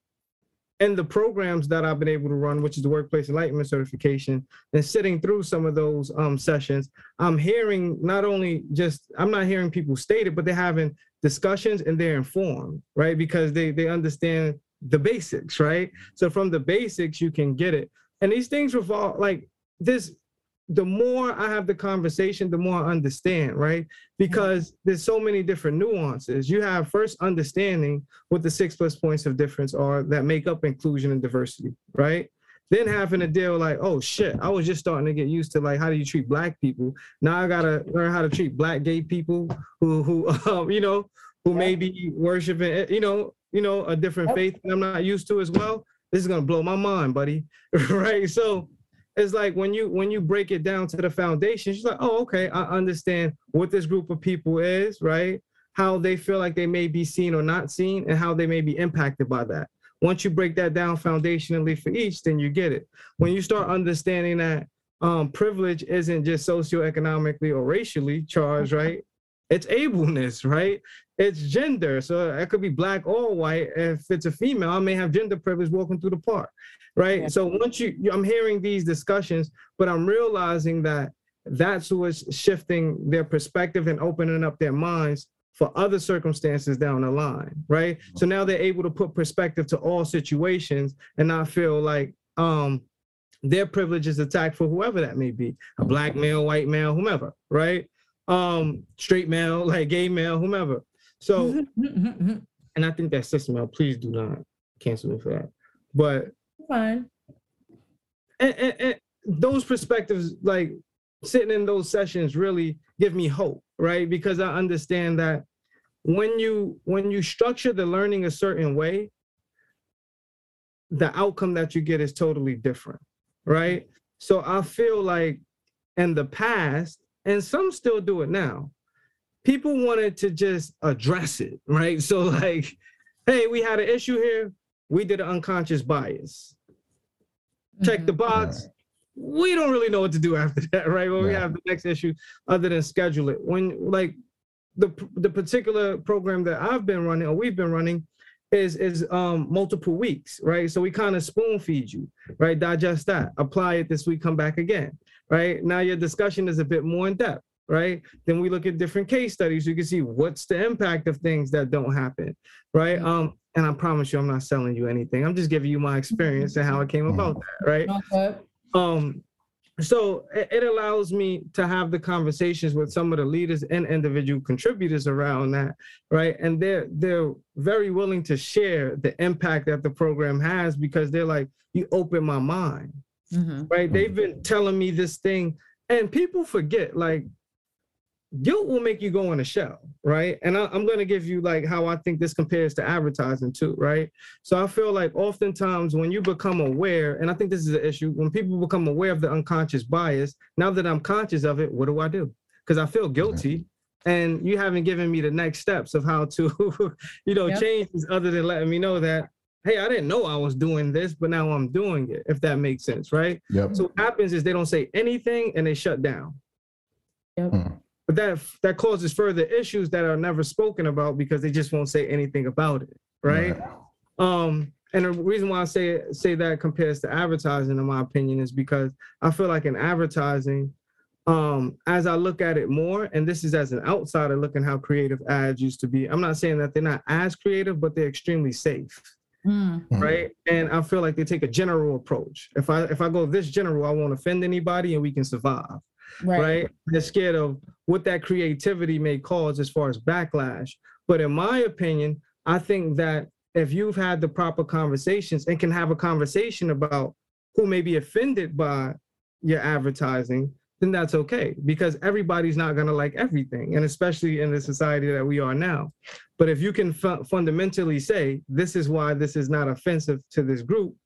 in the programs that I've been able to run, which is the Workplace Enlightenment Certification, and sitting through some of those um, sessions, I'm hearing not only just, I'm not hearing people state it, but they're having discussions and they're informed, right? Because they, they understand the basics, right? So from the basics, you can get it. And these things revolve like this. The more I have the conversation, the more I understand, right? Because there's so many different nuances. You have first understanding what the six plus points of difference are that make up inclusion and diversity, right? Then having to deal like, oh shit, I was just starting to get used to like how do you treat black people. Now I gotta learn how to treat black gay people who who um, you know who may be worshiping you know you know a different faith that I'm not used to as well this is gonna blow my mind, buddy. right? So it's like when you when you break it down to the foundation, she's like, oh, okay, I understand what this group of people is, right? How they feel like they may be seen or not seen, and how they may be impacted by that. Once you break that down foundationally for each, then you get it. When you start understanding that um, privilege isn't just socioeconomically or racially charged, right? It's ableness, right? it's gender. So it could be black or white. If it's a female, I may have gender privilege walking through the park, right? Yeah. So once you, I'm hearing these discussions, but I'm realizing that that's what's shifting their perspective and opening up their minds for other circumstances down the line, right? So now they're able to put perspective to all situations and not feel like um their privilege is attacked for whoever that may be, a black male, white male, whomever, right? Um, straight male, like gay male, whomever. So, and I think that system, male, please do not cancel me for that. But fine. And, and, and those perspectives, like sitting in those sessions, really give me hope, right? Because I understand that when you when you structure the learning a certain way, the outcome that you get is totally different, right? So I feel like in the past, and some still do it now, people wanted to just address it, right? So like, hey, we had an issue here. We did an unconscious bias. Check mm-hmm. the box. We don't really know what to do after that, right? When yeah. we have the next issue, other than schedule it. When like the the particular program that I've been running or we've been running, is is um multiple weeks, right? So we kind of spoon feed you, right? Digest that, apply it this week, come back again, right? Now your discussion is a bit more in depth, right? Then we look at different case studies. You can see what's the impact of things that don't happen, right? Um, and I promise you, I'm not selling you anything. I'm just giving you my experience and how it came about that, right? Okay. Um, so it, it allows me to have the conversations with some of the leaders and individual contributors around that, right? And they're they're very willing to share the impact that the program has because they're like, you open my mind, Mhm. right? They've been telling me this thing, and people forget, like guilt will make you go on a show, right? And I, I'm going to give you like how I think this compares to advertising too, right? So I feel like oftentimes when you become aware, and I think this is an issue, when people become aware of the unconscious bias, now that I'm conscious of it, what do I do? Because I feel guilty. And you haven't given me the next steps of how to, you know, Yep. change this other than letting me know that, hey, I didn't know I was doing this, but now I'm doing it, if that makes sense, right? Yep. So what happens is they don't say anything and they shut down. Yep. Mm. But that that causes further issues that are never spoken about because they just won't say anything about it, right? Um, and the reason why I say say that compares to advertising, in my opinion, is because I feel like in advertising, um, as I look at it more, and this is as an outsider looking how creative ads used to be. I'm not saying that they're not as creative, but they're extremely safe Mm. Right? And I feel like they take a general approach. If I if I go this general, I won't offend anybody and we can survive, Right. right? They're scared of what that creativity may cause as far as backlash. But in my opinion, I think that if you've had the proper conversations and can have a conversation about who may be offended by your advertising, then that's okay because everybody's not going to like everything. And especially in the society that we are now. But if you can fu- fundamentally say, this is why this is not offensive to this group,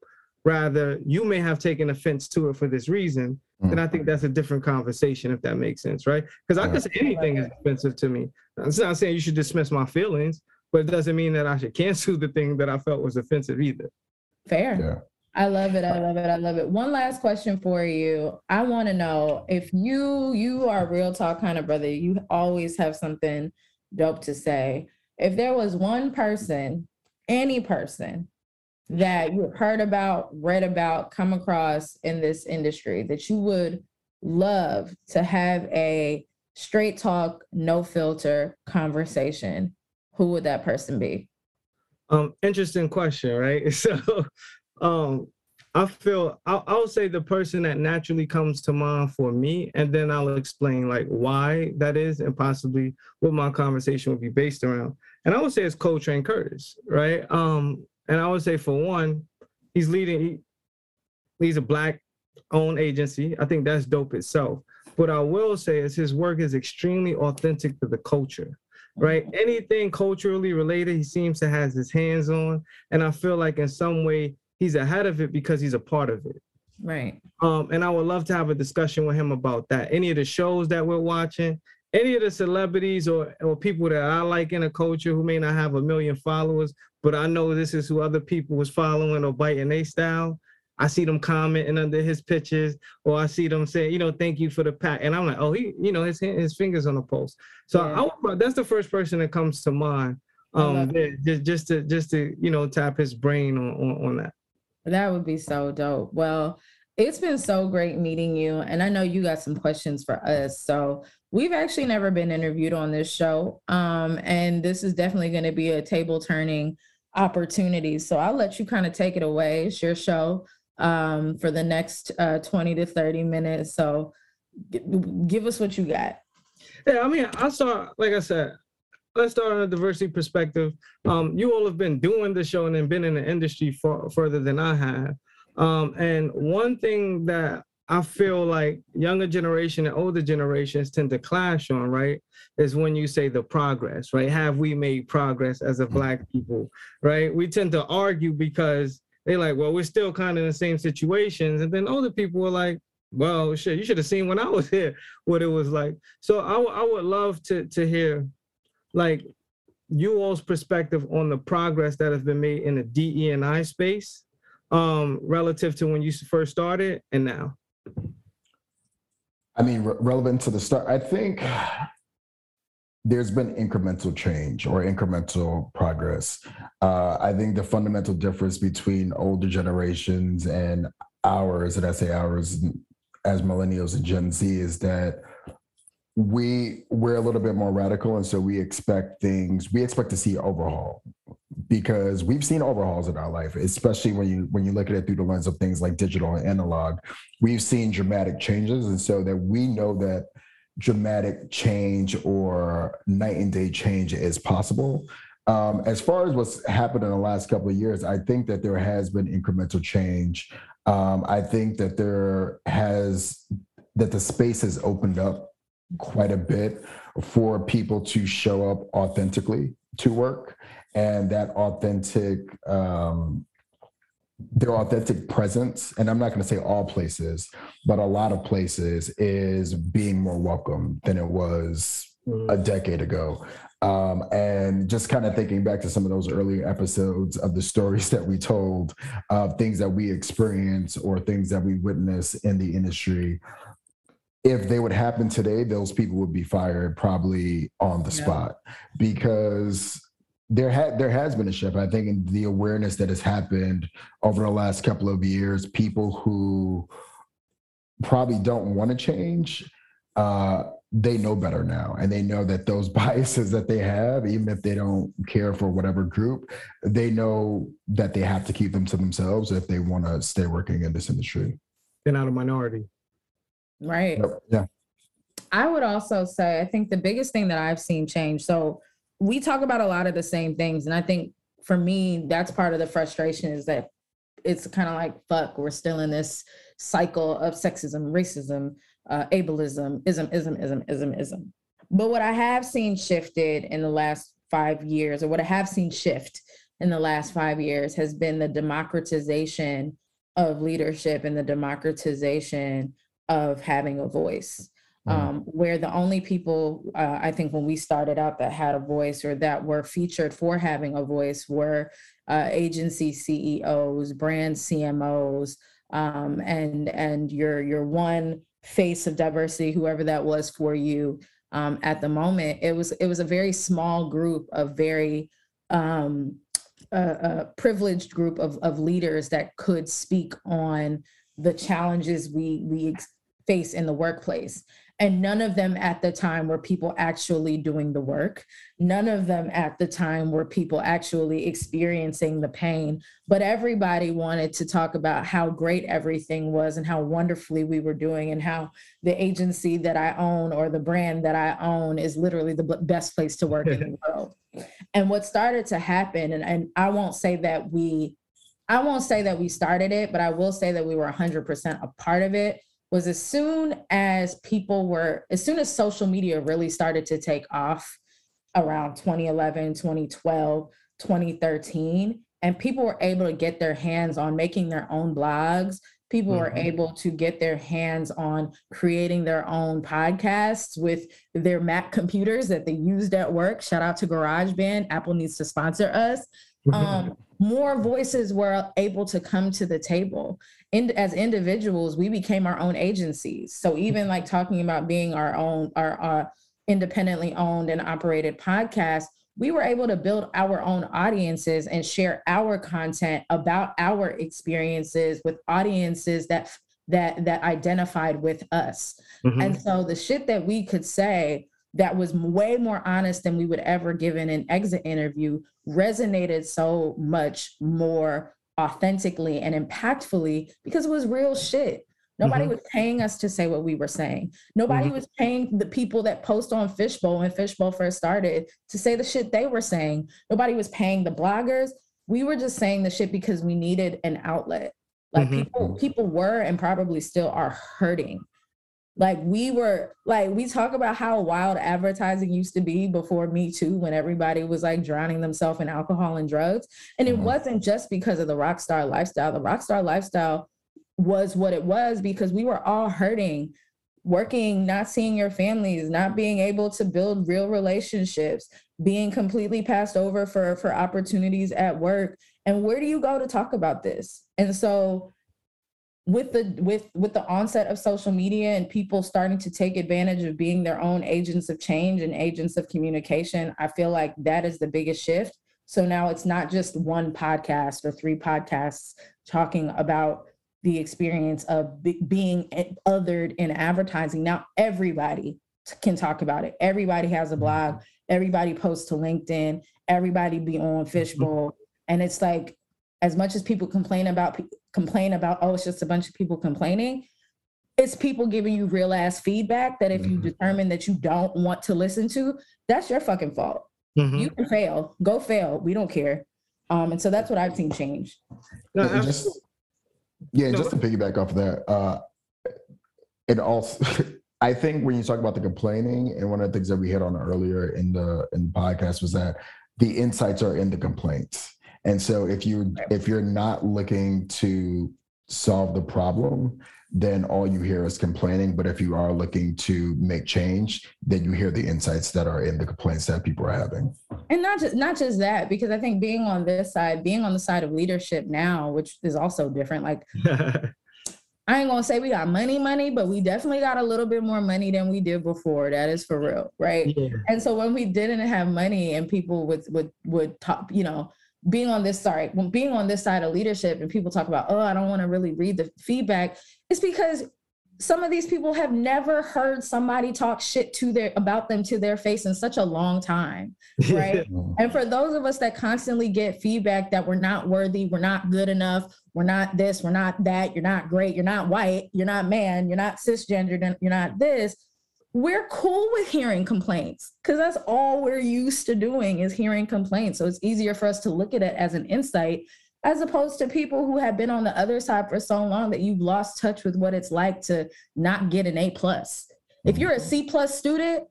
rather, you may have taken offense to it for this reason, then I think that's a different conversation, if that makes sense, right? Because I Yeah. can say anything is offensive to me. It's not saying you should dismiss my feelings, but it doesn't mean that I should cancel the thing that I felt was offensive either. Fair. I love it. I love it. I love it. One last question for you. I want to know if you you are a real talk kind of brother. You always have something dope to say. If there was one person, any person that you heard about, read about, come across in this industry that you would love to have a straight talk, no filter conversation, who would that person be? Um, interesting question, right? So, um, I feel I'll, I'll say the person that naturally comes to mind for me, and then I'll explain like why that is, and possibly what my conversation would be based around. And I would say it's Coltrane Curtis, right? Um, and I would say for one, he's leading. He, he's a black-owned agency. I think that's dope itself. What I will say is his work is extremely authentic to the culture right? Anything culturally related, he seems to has his hands on, and I feel like in some way he's ahead of it because he's a part of it. Right. Um, and I would love to have a discussion with him about that. Any of the shows that we're watching, any of the celebrities or or people that I like in a culture who may not have a million followers, but I know this is who other people was following or biting their style. I see them commenting under his pictures, or I see them saying, you know, thank you for the pack, and I'm like, oh, he, you know, his his fingers on the pulse. So Yeah. I would, that's the first person that comes to mind. Um, just just to just to you know tap his brain on on, on that. That would be so dope. Well, it's been so great meeting you. And I know you got some questions for us. So we've actually never been interviewed on this show. Um, and this is definitely going to be a table turning opportunity. So I'll let you kind of take it away. It's your show um, for the next uh, 20 to 30 minutes. So g- give us what you got. Yeah, I mean, I saw, like I said, let's start on a diversity perspective. Um, you all have been doing the show and then been in the industry for further than I have. Um, and one thing that I feel like younger generation and older generations tend to clash on, right, is when you say the progress, right? Have we made progress as a black people, right? We tend to argue because they like, well, we're still kind of in the same situations. And then older people are like, well, shit, you should have seen when I was here what it was like. So I, I would love to to hear like you all's perspective on the progress that has been made in the DE and I space um relative to when you first started and now. I mean, re- relevant to the start, I think there's been incremental change or incremental progress. Uh, I think the fundamental difference between older generations and ours, and I say ours as millennials and Gen Z, is that we we're a little bit more radical, and so we expect things. We expect to see overhaul because we've seen overhauls in our life, especially when you when you look at it through the lens of things like digital and analog. We've seen dramatic changes, and so that we know that dramatic change or night and day change is possible. Um, as far as what's happened in the last couple of years, I think that there has been incremental change. Um, I think that there has that the space has opened up quite a bit for people to show up authentically to work and that authentic um, their authentic presence and i'm not going to say all places but a lot of places is being more welcome than it was a mm. decade ago um, and just kind of thinking back to some of those earlier episodes of the stories that we told of things that we experience or things that we witness in the industry if they would happen today, those people would be fired probably on the yeah. spot because there had there has been a shift. I think in the awareness that has happened over the last couple of years, people who probably don't want to change, uh, they know better now, and they know that those biases that they have, even if they don't care for whatever group, they know that they have to keep them to themselves if they want to stay working in this industry. They're not a minority. Right. Yeah. I would also say, I think the biggest thing that I've seen change. So we talk about a lot of the same things. And I think for me, that's part of the frustration is that it's kind of like, fuck, we're still in this cycle of sexism, racism, uh, ableism, ism, ism, ism, ism, ism. But what I have seen shifted in the last five years, or what I have seen shift in the last five years, has been the democratization of leadership and the democratization of having a voice. Mm-hmm. Um, where the only people uh, I think when we started out that had a voice or that were featured for having a voice were uh, agency CEOs, brand CMOs, um, and and your your one face of diversity, whoever that was for you um, at the moment. It was it was a very small group of very um, a, privileged group of, of leaders that could speak on the challenges we we face in the workplace. And none of them at the time were people actually doing the work. None of them at the time were people actually experiencing the pain. But everybody wanted to talk about how great everything was and how wonderfully we were doing, and how the agency that I own or the brand that I own is literally the best place to work in the world. And what started to happen, and, and I won't say that we I won't say that we started it, but I will say that we were 100% a part of it was as soon as people were, as soon as social media really started to take off around 2011, 2012, 2013, and people were able to get their hands on making their own blogs. People mm-hmm. were able to get their hands on creating their own podcasts with their Mac computers that they used at work. Shout out to GarageBand. Apple needs to sponsor us. Um, more voices were able to come to the table. And as individuals, we became our own agencies. So even like talking about being our own, our, our independently owned and operated podcast, we were able to build our own audiences and share our content about our experiences with audiences that that that identified with us. Mm-hmm. And so the shit that we could say that was way more honest than we would ever give in an exit interview resonated so much more authentically and impactfully because it was real shit. Nobody mm-hmm. was paying us to say what we were saying. Nobody mm-hmm. was paying the people that post on Fishbowl when Fishbowl first started to say the shit they were saying. Nobody was paying the bloggers. We were just saying the shit because we needed an outlet. Like mm-hmm. people, people were and probably still are hurting like we were like we talk about how wild advertising used to be before me too when everybody was like drowning themselves in alcohol and drugs. And it mm-hmm. wasn't just because of the rock star lifestyle. The rock star lifestyle was what it was because we were all hurting working not seeing your families not being able to build real relationships being completely passed over for for opportunities at work. And where do you go to talk about this? And so with the with with the onset of social media and people starting to take advantage of being their own agents of change and agents of communication i feel like that is the biggest shift. So now it's not just one podcast or three podcasts talking about the experience of be- being othered in advertising. Now everybody can talk about it. Everybody has a blog. Everybody posts to linkedin. Everybody be on mm-hmm. fishbowl. And it's like as much as people complain about complain about oh it's just a bunch of people complaining it's people giving you real ass feedback that if you mm-hmm. determine that you don't want to listen to that's your fucking fault. Mm-hmm. you can fail. Go fail. We don't care. Um and so that's what i've seen change. No, just, yeah no. just to piggyback off of that uh it also i think when you talk about the complaining and one of the things that we hit on earlier in the in the podcast was that the insights are in the complaints and so if you if you're not looking to solve the problem, then all you hear is complaining. But if you are looking to make change, then you hear the insights that are in the complaints that people are having. And not just not just that, because I think being on this side, being on the side of leadership now, which is also different. Like I ain't gonna say we got money, money, but we definitely got a little bit more money than we did before. That is for real, right? Yeah. And so when we didn't have money and people would would would talk, you know, being on this sorry when being on this side of leadership and people talk about oh i don't want to really read the feedback it's because some of these people have never heard somebody talk shit to their about them to their face in such a long time right? And for those of us that constantly get feedback that we're not worthy we're not good enough we're not this we're not that you're not great you're not white you're not man you're not cisgendered you're not this we're cool with hearing complaints because that's all we're used to doing is hearing complaints. So it's easier for us to look at it as an insight as opposed to people who have been on the other side for so long that you've lost touch with what it's like to not get an A plus. If you're a mm-hmm. C plus student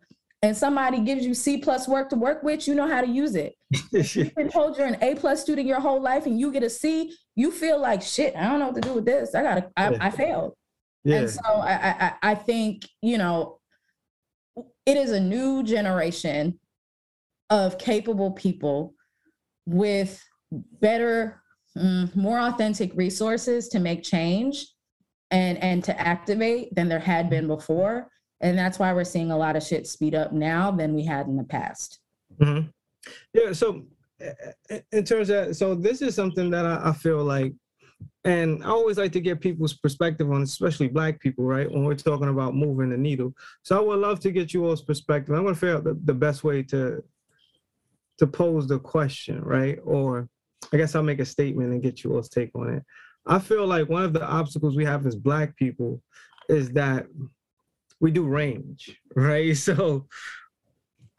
and somebody gives you C plus work to work with, you know how to use it. You've been told you're an A plus student your whole life and you get a C, you feel like shit. I don't know what to do with this. I gotta, I, I failed. Yeah. And so I, I, I think you know it is a new generation of capable people with better mm, more authentic resources to make change and and to activate than there had been before and that's why we're seeing a lot of shit speed up now than we had in the past mm-hmm. yeah so in terms of so this is something that I, I feel like and I always like to get people's perspective on, especially Black people, right? When we're talking about moving the needle. So I would love to get you all's perspective. I'm to figure out the, the best way to to pose the question, right? Or I guess I'll make a statement and get you all's take on it. I feel like one of the obstacles we have as Black people is that we do range, right? So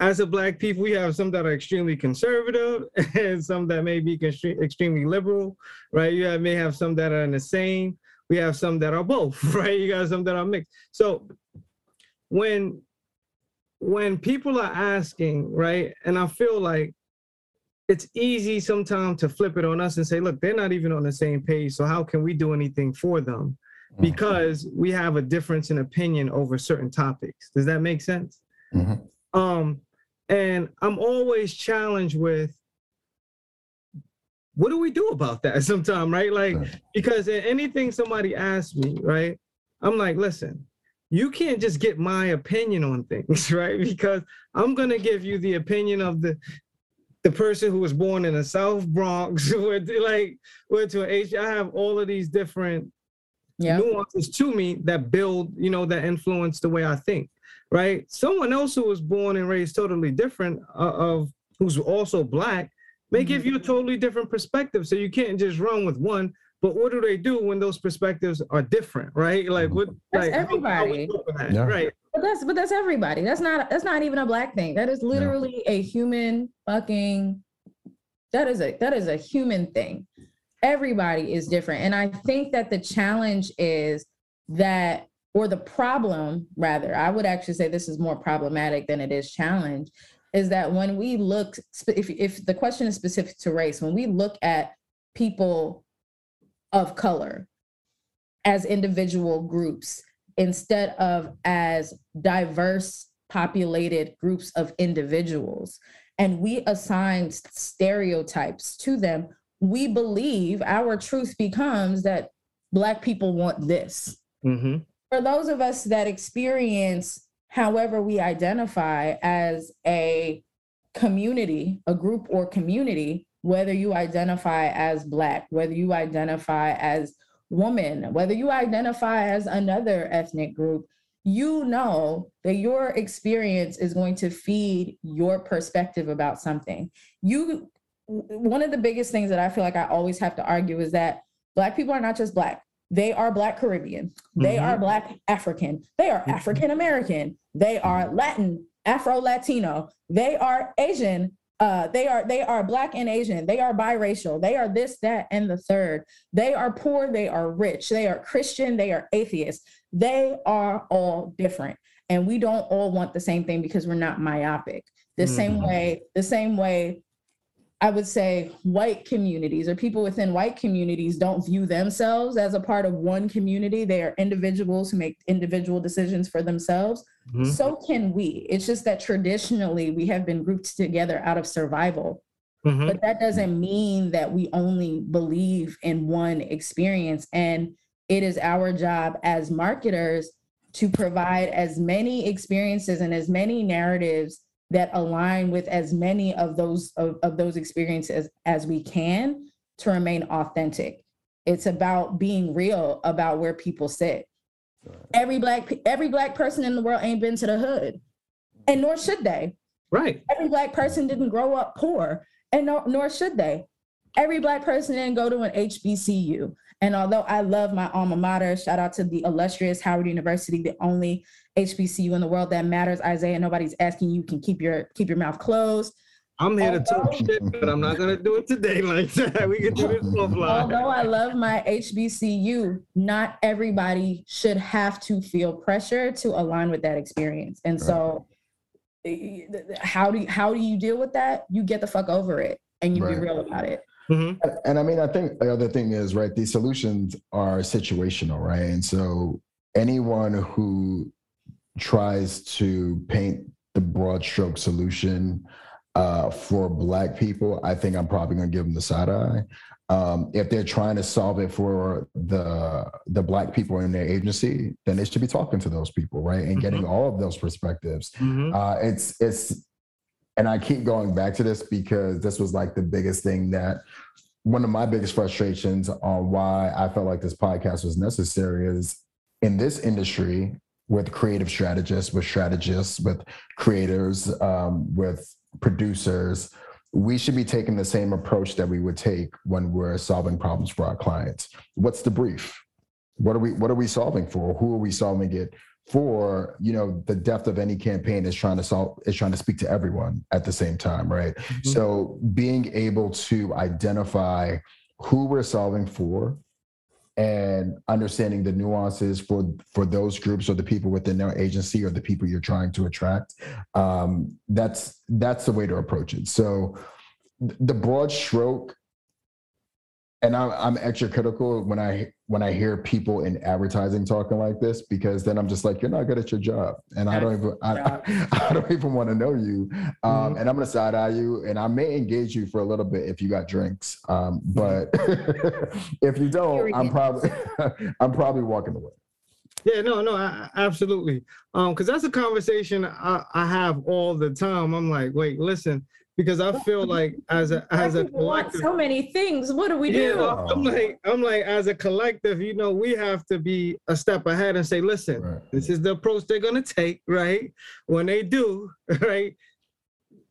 as a black people, we have some that are extremely conservative and some that may be extremely liberal, right? You have, may have some that are in the same. We have some that are both, right? You got some that are mixed. So when when people are asking, right, and I feel like it's easy sometimes to flip it on us and say, look, they're not even on the same page. So how can we do anything for them? Mm-hmm. Because we have a difference in opinion over certain topics. Does that make sense? Mm-hmm. Um, and I'm always challenged with what do we do about that sometimes, right? Like, because anything somebody asks me, right? I'm like, listen, you can't just get my opinion on things, right? Because I'm gonna give you the opinion of the the person who was born in the South Bronx, with like went to an H. I have all of these different yep. nuances to me that build, you know, that influence the way I think right? Someone else who was born and raised totally different uh, of who's also black may mm-hmm. give you a totally different perspective. So you can't just run with one. But what do they do when those perspectives are different, right? Like what? That's like, everybody, that, yeah. right? But that's but that's everybody. That's not that's not even a black thing. That is literally yeah. a human fucking. That is a that is a human thing. Everybody is different, and I think that the challenge is that or the problem rather i would actually say this is more problematic than it is challenge is that when we look if, if the question is specific to race when we look at people of color as individual groups instead of as diverse populated groups of individuals and we assign stereotypes to them we believe our truth becomes that Black people want this. Mm-hmm. For those of us that experience, however, we identify as a community, a group or community, whether you identify as Black, whether you identify as woman, whether you identify as another ethnic group, you know that your experience is going to feed your perspective about something. You one of the biggest things that I feel like I always have to argue is that black people are not just black. They are black Caribbean. They mm-hmm. are black African. They are mm-hmm. African American. They are Latin, Afro Latino. They are Asian. Uh, they are they are black and Asian. They are biracial. They are this, that, and the third. They are poor. They are rich. They are Christian. They are atheist. They are all different. And we don't all want the same thing because we're not myopic. The mm-hmm. same way, the same way I would say white communities or people within white communities don't view themselves as a part of one community. They are individuals who make individual decisions for themselves. Mm-hmm. So can we. It's just that traditionally we have been grouped together out of survival. Mm-hmm. But that doesn't mean that we only believe in one experience. And it is our job as marketers to provide as many experiences and as many narratives that align with as many of those of, of those experiences as we can to remain authentic. It's about being real about where people sit. Every black every black person in the world ain't been to the hood and nor should they. Right. Every black person didn't grow up poor and nor, nor should they. Every black person didn't go to an hbcu and although I love my alma mater, shout out to the illustrious Howard University, the only HBCU in the world that matters. Isaiah, nobody's asking you can keep your keep your mouth closed. I'm here to talk shit, but I'm not gonna do it today like that. We can do this offline. Although I love my HBCU, not everybody should have to feel pressure to align with that experience. And so eh, eh, how do you, how do you deal with that? You get the fuck over it and you right. be real about it. Mm-hmm. And, and I mean, I think the other thing is, right, these solutions are situational, right? And so anyone who tries to paint the broad stroke solution uh, for Black people, I think I'm probably going to give them the side eye. Um, if they're trying to solve it for the the black people in their agency, then they should be talking to those people, right, and mm-hmm. getting all of those perspectives. Mm-hmm. Uh, it's it's and I keep going back to this because this was like the biggest thing that one of my biggest frustrations on why I felt like this podcast was necessary is in this industry with creative strategists, with strategists, with creators, um, with producers, we should be taking the same approach that we would take when we're solving problems for our clients. What's the brief? What are we what are we solving for? Who are we solving it for you know the depth of any campaign is trying to solve is trying to speak to everyone at the same time right mm-hmm. so being able to identify who we're solving for and understanding the nuances for for those groups or the people within their agency or the people you're trying to attract um, that's that's the way to approach it so the broad stroke and I'm, I'm extra critical when I when I hear people in advertising talking like this because then I'm just like you're not good at your job and I don't even I, I, I, don't even want to know you um, mm-hmm. and I'm gonna side eye you and I may engage you for a little bit if you got drinks um, but if you don't I'm probably I'm probably walking away. Yeah, no, no, I, absolutely. Um, because that's a conversation I, I have all the time. I'm like, wait, listen, because I feel like as a as a collective, so many things. What do we do? Yeah, I'm like I'm like as a collective, you know, we have to be a step ahead and say, listen, right. this is the approach they're gonna take, right? When they do, right,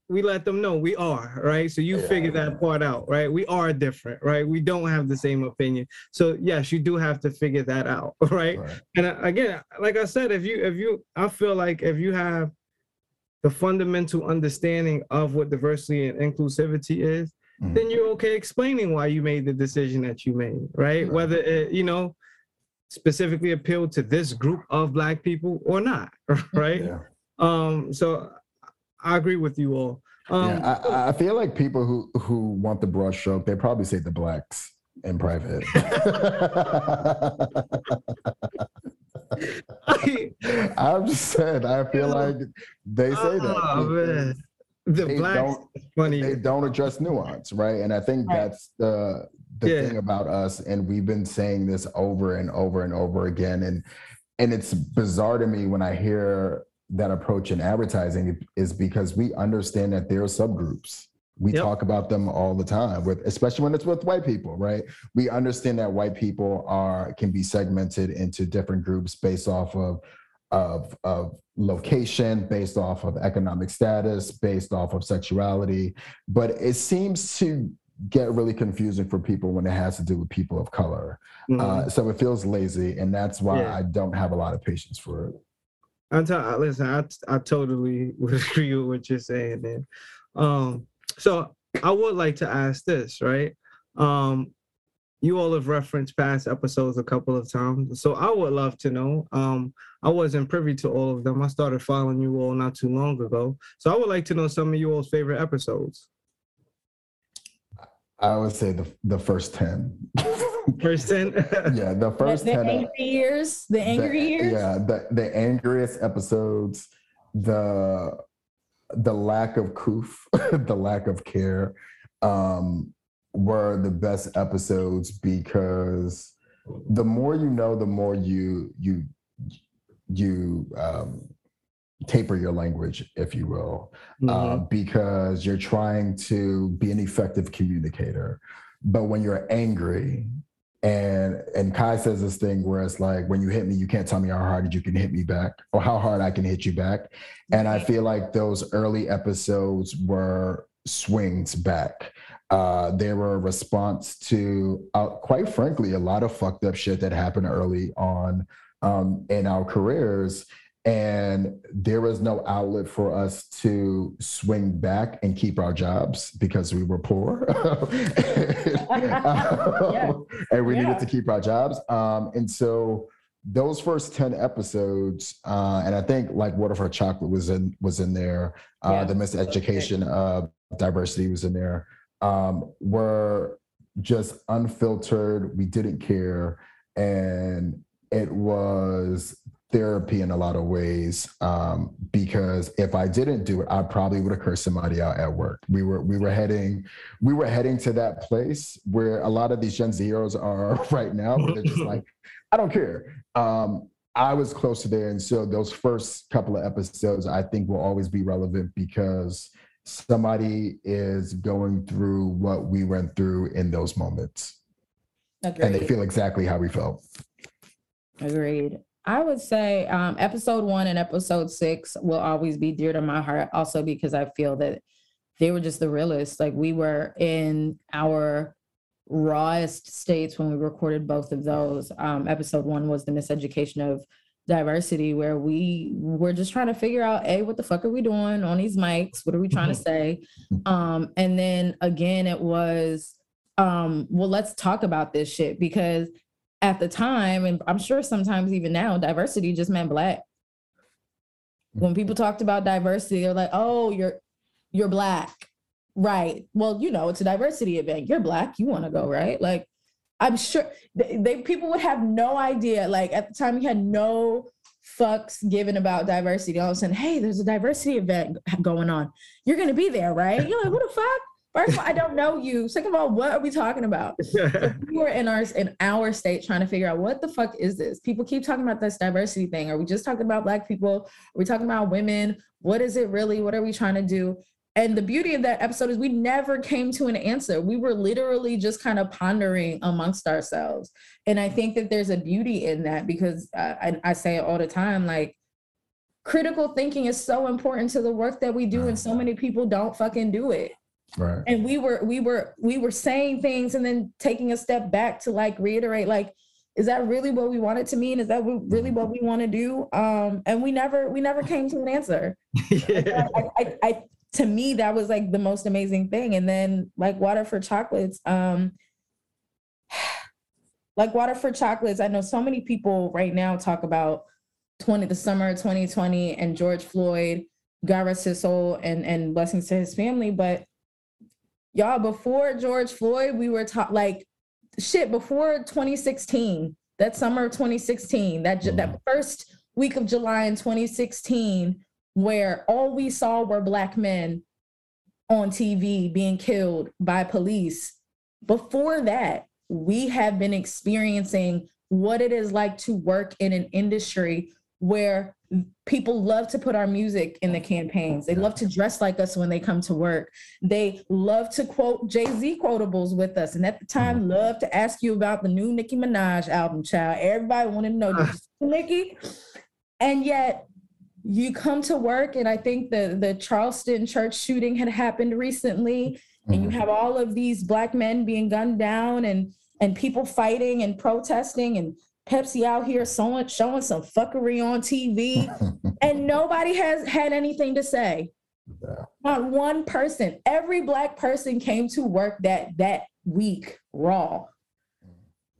we let them know we are, right? So you yeah. figure that part out, right? We are different, right? We don't have the same opinion. So yes, you do have to figure that out, right? right. And uh, again, like I said, if you if you I feel like if you have the fundamental understanding of what diversity and inclusivity is, mm-hmm. then you're okay explaining why you made the decision that you made, right? Whether it, you know, specifically appealed to this group of black people or not, right? Yeah. Um, so I agree with you all. Um, yeah, I, I feel like people who who want the broad stroke, they probably say the blacks in private. I'm just saying. I feel like they say that. Oh. The they blacks don't, funny. They don't address nuance, right? And I think that's the the yeah. thing about us, and we've been saying this over and over and over again, and and it's bizarre to me when I hear that approach in advertising is because we understand that there are subgroups. We yep. talk about them all the time with especially when it's with white people, right? We understand that white people are can be segmented into different groups based off of of, of location, based off of economic status, based off of sexuality. But it seems to get really confusing for people when it has to do with people of color. Mm-hmm. Uh, so it feels lazy, and that's why yeah. I don't have a lot of patience for it. I'm listen, I, I totally would agree with what you're saying, man. Um, so I would like to ask this, right? Um, you all have referenced past episodes a couple of times, so I would love to know. Um, I wasn't privy to all of them. I started following you all not too long ago, so I would like to know some of you all's favorite episodes. I would say the the first ten. first ten. yeah, the first the, the ten. Angry years. The angry the, years. Yeah, the the angriest episodes. The the lack of coof, the lack of care, um, were the best episodes because the more you know, the more you you you um, taper your language, if you will, uh, mm-hmm. uh, because you're trying to be an effective communicator. But when you're angry, and and Kai says this thing where it's like, when you hit me, you can't tell me how hard you can hit me back or how hard I can hit you back. And I feel like those early episodes were swings back. Uh, they were a response to, uh, quite frankly, a lot of fucked up shit that happened early on um, in our careers and there was no outlet for us to swing back and keep our jobs because we were poor yeah. and we yeah. needed to keep our jobs um, and so those first 10 episodes uh, and i think like water for chocolate was in was in there uh, yeah. the miseducation of diversity was in there um, were just unfiltered we didn't care and it was therapy in a lot of ways um, because if I didn't do it, I probably would have cursed somebody out at work. We were we were heading we were heading to that place where a lot of these Gen Zeros are right now, where they're just like, I don't care. Um, I was close to there, and so those first couple of episodes I think will always be relevant because somebody is going through what we went through in those moments, Agreed. and they feel exactly how we felt. Agreed. I would say um, episode one and episode six will always be dear to my heart, also because I feel that they were just the realest. Like we were in our rawest states when we recorded both of those. Um, episode one was the miseducation of diversity, where we were just trying to figure out, a what the fuck are we doing on these mics? What are we trying to say? Um, and then again, it was, um, well, let's talk about this shit because at the time, and I'm sure sometimes even now, diversity just meant black. When people talked about diversity, they're like, "Oh, you're you're black." Right. Well, you know, it's a diversity event. You're black, you want to go, right? Like I'm sure they, they people would have no idea. Like at the time, you had no fucks given about diversity. All of a sudden, hey, there's a diversity event going on. You're gonna be there, right? You're like, what the fuck? First of all, I don't know you. Second of all, what are we talking about? so we were in our in our state trying to figure out what the fuck is this? People keep talking about this diversity thing. Are we just talking about black people? Are we talking about women? What is it really? What are we trying to do? And the beauty of that episode is we never came to an answer. We were literally just kind of pondering amongst ourselves. And I think that there's a beauty in that because uh, I, I say it all the time like, critical thinking is so important to the work that we do, and so many people don't fucking do it. Right. And we were we were we were saying things and then taking a step back to like reiterate like is that really what we want it to mean? Is that really what we want to do? Um, and we never we never came to an answer. yeah. I, I, I, to me that was like the most amazing thing. And then like water for chocolates, um, like water for chocolates. I know so many people right now talk about 20 the summer 2020 and George Floyd, God rest his soul, and and blessings to his family, but y'all before george floyd we were taught like shit before 2016 that summer of 2016 that mm. that first week of july in 2016 where all we saw were black men on tv being killed by police before that we have been experiencing what it is like to work in an industry where people love to put our music in the campaigns. They love to dress like us when they come to work. They love to quote Jay-Z quotables with us. And at the time, mm-hmm. love to ask you about the new Nicki Minaj album, child. Everybody wanted to know, Nicki? And yet you come to work, and I think the, the Charleston church shooting had happened recently, and you mm-hmm. have all of these black men being gunned down and and people fighting and protesting and Pepsi out here showing, showing some fuckery on TV, and nobody has had anything to say. Yeah. Not one person. Every black person came to work that that week raw,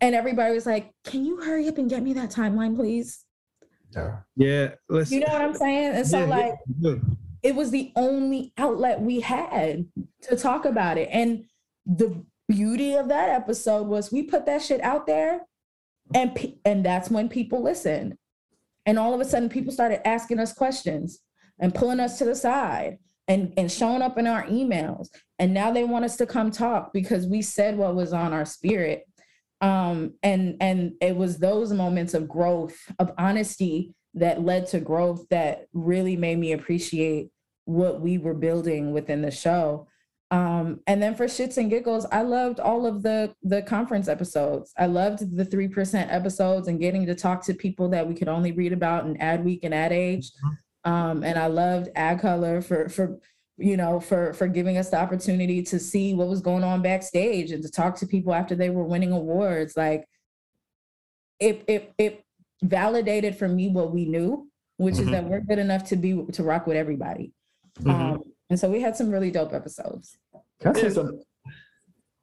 and everybody was like, "Can you hurry up and get me that timeline, please?" Yeah, yeah. You know what I'm saying? And so, yeah, like, yeah. it was the only outlet we had to talk about it, and the beauty of that episode was we put that shit out there and and that's when people listened. And all of a sudden people started asking us questions and pulling us to the side and and showing up in our emails. And now they want us to come talk because we said what was on our spirit. Um and and it was those moments of growth of honesty that led to growth that really made me appreciate what we were building within the show um, and then for shits and giggles, I loved all of the the conference episodes. I loved the three percent episodes and getting to talk to people that we could only read about in Ad Week and Ad Age. Mm-hmm. Um, and I loved Ad Color for for you know for for giving us the opportunity to see what was going on backstage and to talk to people after they were winning awards. Like it it it validated for me what we knew, which mm-hmm. is that we're good enough to be to rock with everybody. Mm-hmm. Um, and so we had some really dope episodes. Can I say something?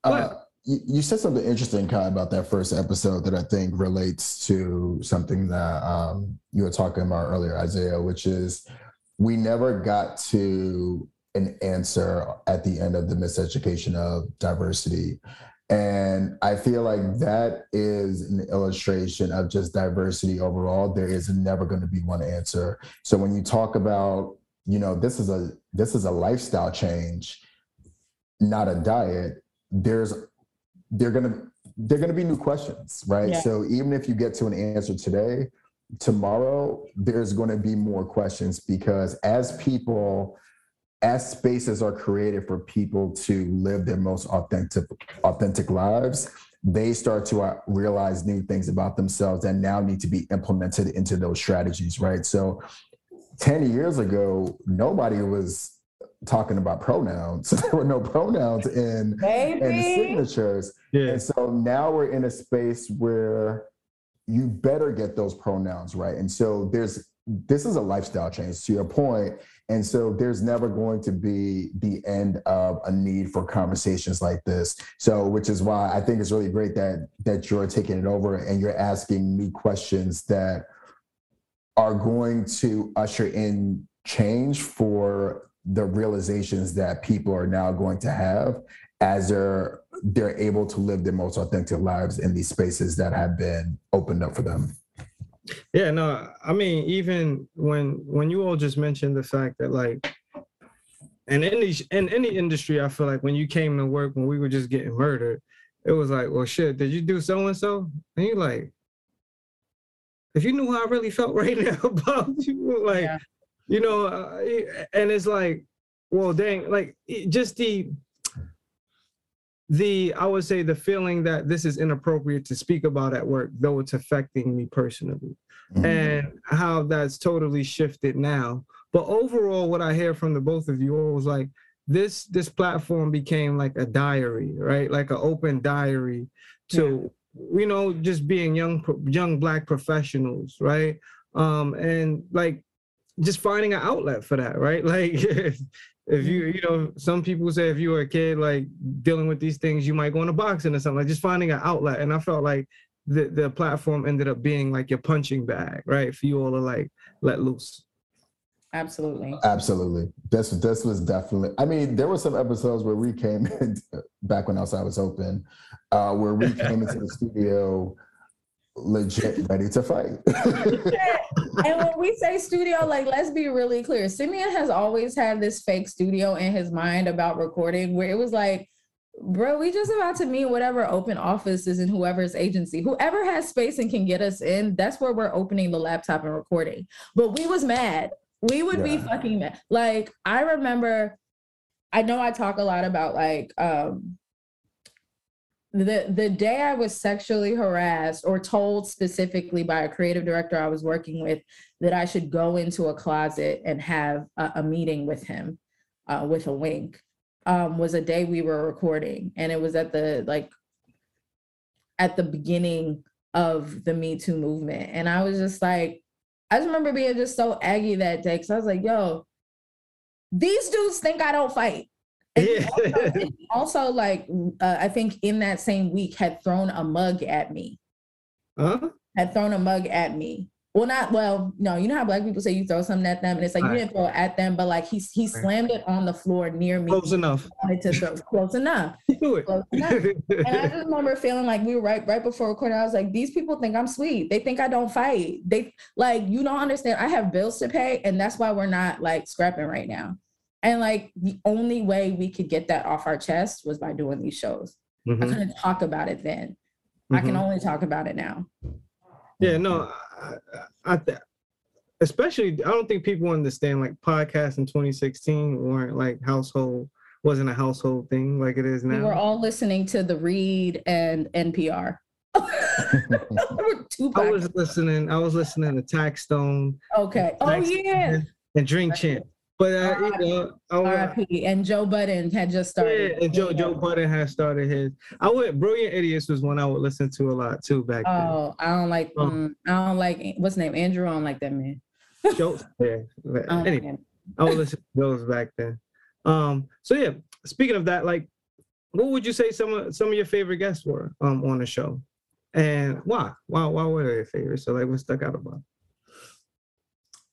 Uh, you, you, said something interesting, Kai, about that first episode that I think relates to something that um, you were talking about earlier, Isaiah, which is we never got to an answer at the end of the miseducation of diversity. And I feel like that is an illustration of just diversity overall. There is never going to be one answer. So when you talk about you know this is a this is a lifestyle change not a diet there's they're gonna they're gonna be new questions right yeah. so even if you get to an answer today tomorrow there's going to be more questions because as people as spaces are created for people to live their most authentic authentic lives they start to uh, realize new things about themselves that now need to be implemented into those strategies right so 10 years ago, nobody was talking about pronouns. there were no pronouns in, in signatures. Yeah. And so now we're in a space where you better get those pronouns right. And so there's this is a lifestyle change to your point. And so there's never going to be the end of a need for conversations like this. So which is why I think it's really great that that you're taking it over and you're asking me questions that are going to usher in change for the realizations that people are now going to have as they're they're able to live their most authentic lives in these spaces that have been opened up for them yeah no i mean even when when you all just mentioned the fact that like and in any in any industry i feel like when you came to work when we were just getting murdered it was like well shit did you do so and so and you're like if you knew how I really felt right now about you, like, yeah. You know, uh, and it's like, well, dang, like just the, the, I would say the feeling that this is inappropriate to speak about at work, though it's affecting me personally, mm-hmm. and how that's totally shifted now. But overall, what I hear from the both of you all was like, this this platform became like a diary, right? Like an open diary to you know just being young young black professionals right um and like just finding an outlet for that right like if, if you you know some people say if you were a kid like dealing with these things you might go into boxing or something like just finding an outlet and i felt like the the platform ended up being like your punching bag right for you all to like let loose Absolutely. Absolutely. This this was definitely. I mean, there were some episodes where we came in back when outside was open, uh, where we came into the studio legit ready to fight. and when we say studio, like let's be really clear. Simeon has always had this fake studio in his mind about recording where it was like bro, we just about to meet whatever open office is in whoever's agency. Whoever has space and can get us in, that's where we're opening the laptop and recording. But we was mad. We would yeah. be fucking mad. Like I remember, I know I talk a lot about like um the the day I was sexually harassed or told specifically by a creative director I was working with that I should go into a closet and have a, a meeting with him uh, with a wink um, was a day we were recording, and it was at the like at the beginning of the Me Too movement, and I was just like, I just remember being just so aggy that day because I was like, yo, these dudes think I don't fight. Yeah. Also, also, like uh, I think in that same week had thrown a mug at me. Huh? Had thrown a mug at me. Well, not well. No, you know how black people say you throw something at them, and it's like right. you didn't throw it at them, but like he he slammed it on the floor near me. Close enough. Wanted to throw close enough. Do it. Close enough. and I just remember feeling like we were right right before recording. I was like, these people think I'm sweet. They think I don't fight. They like you don't understand. I have bills to pay, and that's why we're not like scrapping right now. And like the only way we could get that off our chest was by doing these shows. Mm-hmm. I couldn't talk about it then. Mm-hmm. I can mm-hmm. only talk about it now. Yeah, no, I, I, I especially I don't think people understand like podcasts in 2016 weren't like household wasn't a household thing like it is now. We were all listening to the Read and NPR. I was listening. I was listening to Taxstone. Okay. Oh yeah. And Drink Champ. But uh, you know, R.I.P. and Joe Budden had just started. Yeah, and Joe yeah. Joe Budden had started his. I would Brilliant Idiots was one I would listen to a lot too back then. Oh, I don't like. Oh. Um, I don't like what's name Andrew. I don't like that man. Joe, yeah. anyway, I would listen to those back then. Um. So yeah, speaking of that, like, what would you say some of some of your favorite guests were um on the show, and why? Why why were they your favorite? So like, what stuck out about?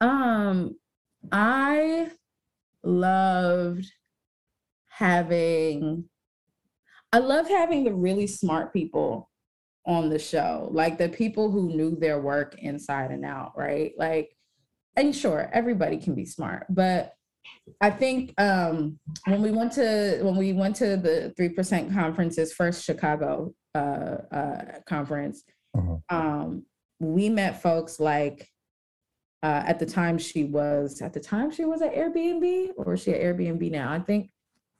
Um, I loved having I love having the really smart people on the show, like the people who knew their work inside and out, right? Like, and sure, everybody can be smart, but I think um, when we went to when we went to the three percent conference's first Chicago uh, uh, conference, uh-huh. um, we met folks like uh, at the time she was at the time she was at Airbnb or she at Airbnb now. I think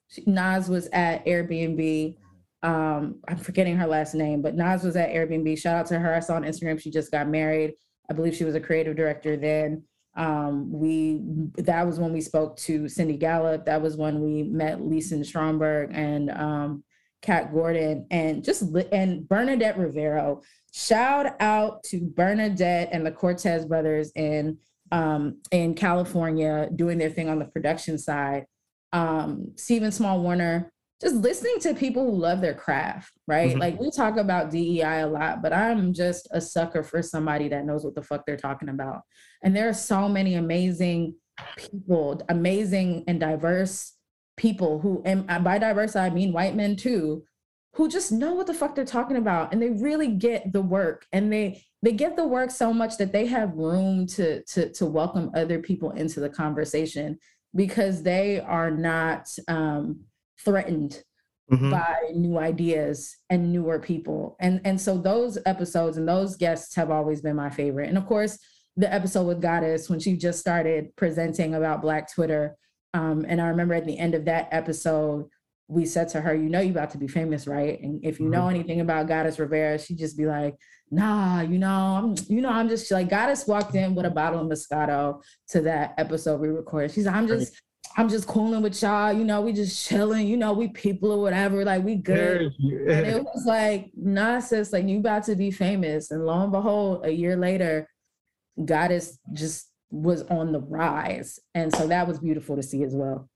she, Nas was at Airbnb. Um, I'm forgetting her last name, but Nas was at Airbnb. Shout out to her. I saw on Instagram she just got married. I believe she was a creative director then. Um, we that was when we spoke to Cindy Gallop. That was when we met Lisen Stromberg and um, Kat Gordon and just and Bernadette Rivero. Shout out to Bernadette and the Cortez brothers in um, in California doing their thing on the production side. Um, Stephen Small Warner, just listening to people who love their craft, right? Mm-hmm. Like we talk about DEI a lot, but I'm just a sucker for somebody that knows what the fuck they're talking about. And there are so many amazing people, amazing and diverse people who, and by diverse, I mean white men too, who just know what the fuck they're talking about and they really get the work and they they get the work so much that they have room to to to welcome other people into the conversation because they are not um, threatened mm-hmm. by new ideas and newer people and and so those episodes and those guests have always been my favorite and of course the episode with goddess when she just started presenting about black twitter um, and i remember at the end of that episode we said to her, you know, you about to be famous, right? And if you know mm-hmm. anything about Goddess Rivera, she'd just be like, nah, you know, I'm, you know, I'm just like Goddess walked in with a bottle of Moscato to that episode we recorded. She's like, I'm just, I'm just cooling with y'all, you know, we just chilling, you know, we people or whatever, like we good. and it was like, nah, sis, like you about to be famous. And lo and behold, a year later, Goddess just was on the rise. And so that was beautiful to see as well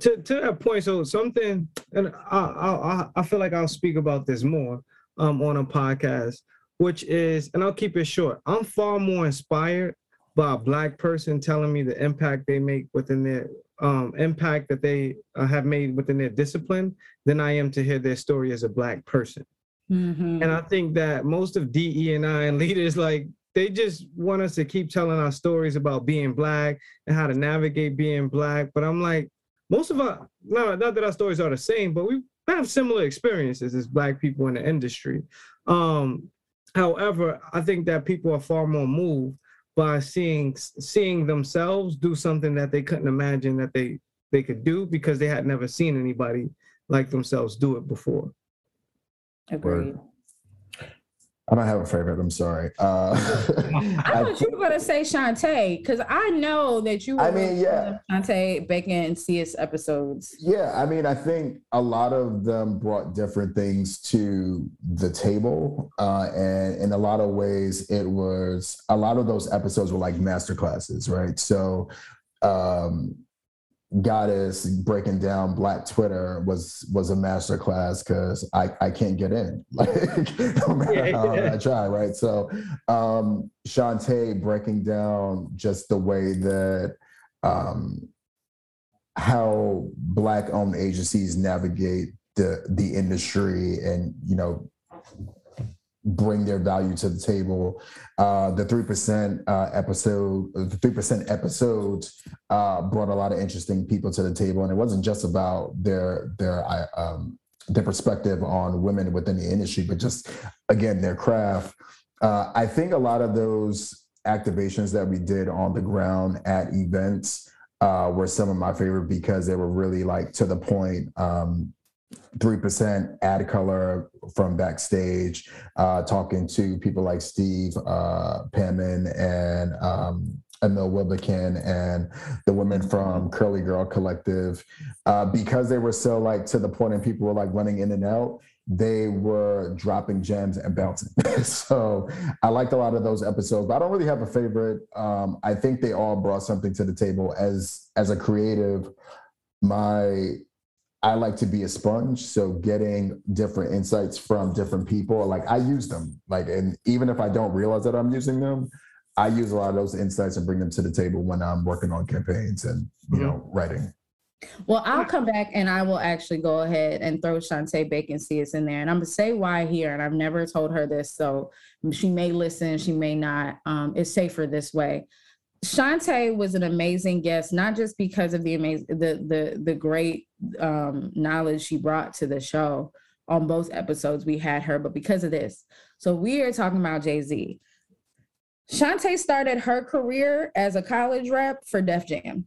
to to that point, so something, and I, I I feel like I'll speak about this more um on a podcast, which is, and I'll keep it short. I'm far more inspired by a black person telling me the impact they make within their um impact that they uh, have made within their discipline than I am to hear their story as a black person. Mm-hmm. And I think that most of DE and I and leaders like they just want us to keep telling our stories about being black and how to navigate being black. But I'm like, most of our not, not that our stories are the same, but we have similar experiences as black people in the industry. Um, however, I think that people are far more moved by seeing seeing themselves do something that they couldn't imagine that they they could do because they had never seen anybody like themselves do it before. Agreed. I don't have a favorite. I'm sorry. Uh, I thought you were gonna say Shantae because I know that you. Were I mean, yeah, Shantae Bacon and CS episodes. Yeah, I mean, I think a lot of them brought different things to the table, uh, and in a lot of ways, it was a lot of those episodes were like master classes, right? So, um, goddess breaking down black twitter was was a master class because i i can't get in like no matter how i try right? So um shantae breaking down just the way that um how black owned agencies navigate the the industry and you know bring their value to the table. Uh, the three percent uh, episode, the three percent episodes uh, brought a lot of interesting people to the table, and it wasn't just about their their um, their perspective on women within the industry, but just again their craft. Uh, I think a lot of those activations that we did on the ground at events uh, were some of my favorite because they were really like to the point. Um, 3% ad color from backstage, uh, talking to people like Steve uh, and um, Emil Wilbekin and the women from Curly Girl Collective. Uh, because they were so like to the point and people were like running in and out, they were dropping gems and bouncing. so I liked a lot of those episodes, but I don't really have a favorite. Um, I think they all brought something to the table as as a creative. My I like to be a sponge. So getting different insights from different people, like I use them. Like, and even if I don't realize that I'm using them, I use a lot of those insights and bring them to the table when I'm working on campaigns and you mm-hmm. know writing. Well, I'll come back and I will actually go ahead and throw Shantae Bacon CS in there. And I'm gonna say why here. And I've never told her this, so she may listen, she may not. Um, it's safer this way. Shantae was an amazing guest, not just because of the amazing the the the great um, knowledge she brought to the show on both episodes we had her, but because of this. So we are talking about Jay Z. Shantae started her career as a college rep for Def Jam,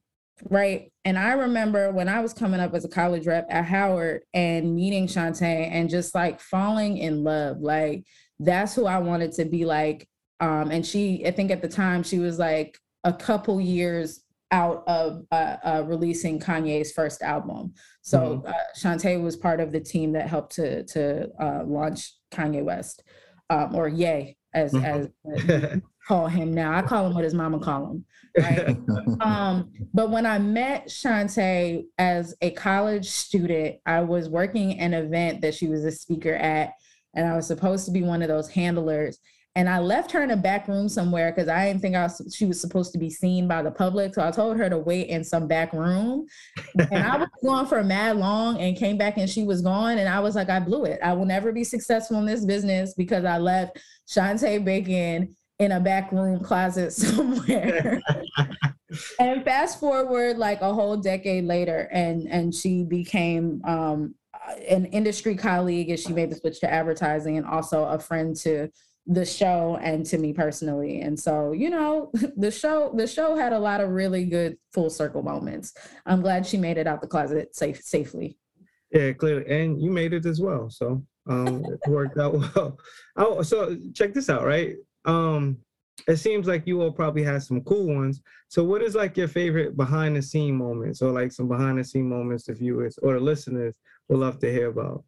right? And I remember when I was coming up as a college rep at Howard and meeting Shantae and just like falling in love. Like that's who I wanted to be like. Um, and she, I think at the time she was like a couple years out of uh, uh, releasing Kanye's first album. So mm-hmm. uh, Shantae was part of the team that helped to to uh, launch Kanye West, um, or Ye as mm-hmm. as call him now. I call him what his mama call him. Right? um, but when I met Shantae as a college student, I was working an event that she was a speaker at, and I was supposed to be one of those handlers and I left her in a back room somewhere because I didn't think I was, she was supposed to be seen by the public. So I told her to wait in some back room. and I was gone for mad long and came back and she was gone. And I was like, I blew it. I will never be successful in this business because I left Shantae Bacon in a back room closet somewhere. and fast forward like a whole decade later, and and she became um, an industry colleague as she made the switch to advertising and also a friend to the show and to me personally. And so you know the show the show had a lot of really good full circle moments. I'm glad she made it out the closet safe safely. Yeah clearly. And you made it as well so um it worked out well. Oh so check this out right? Um it seems like you all probably had some cool ones. So what is like your favorite behind the scene moments or like some behind the scene moments the viewers or the listeners would love to hear about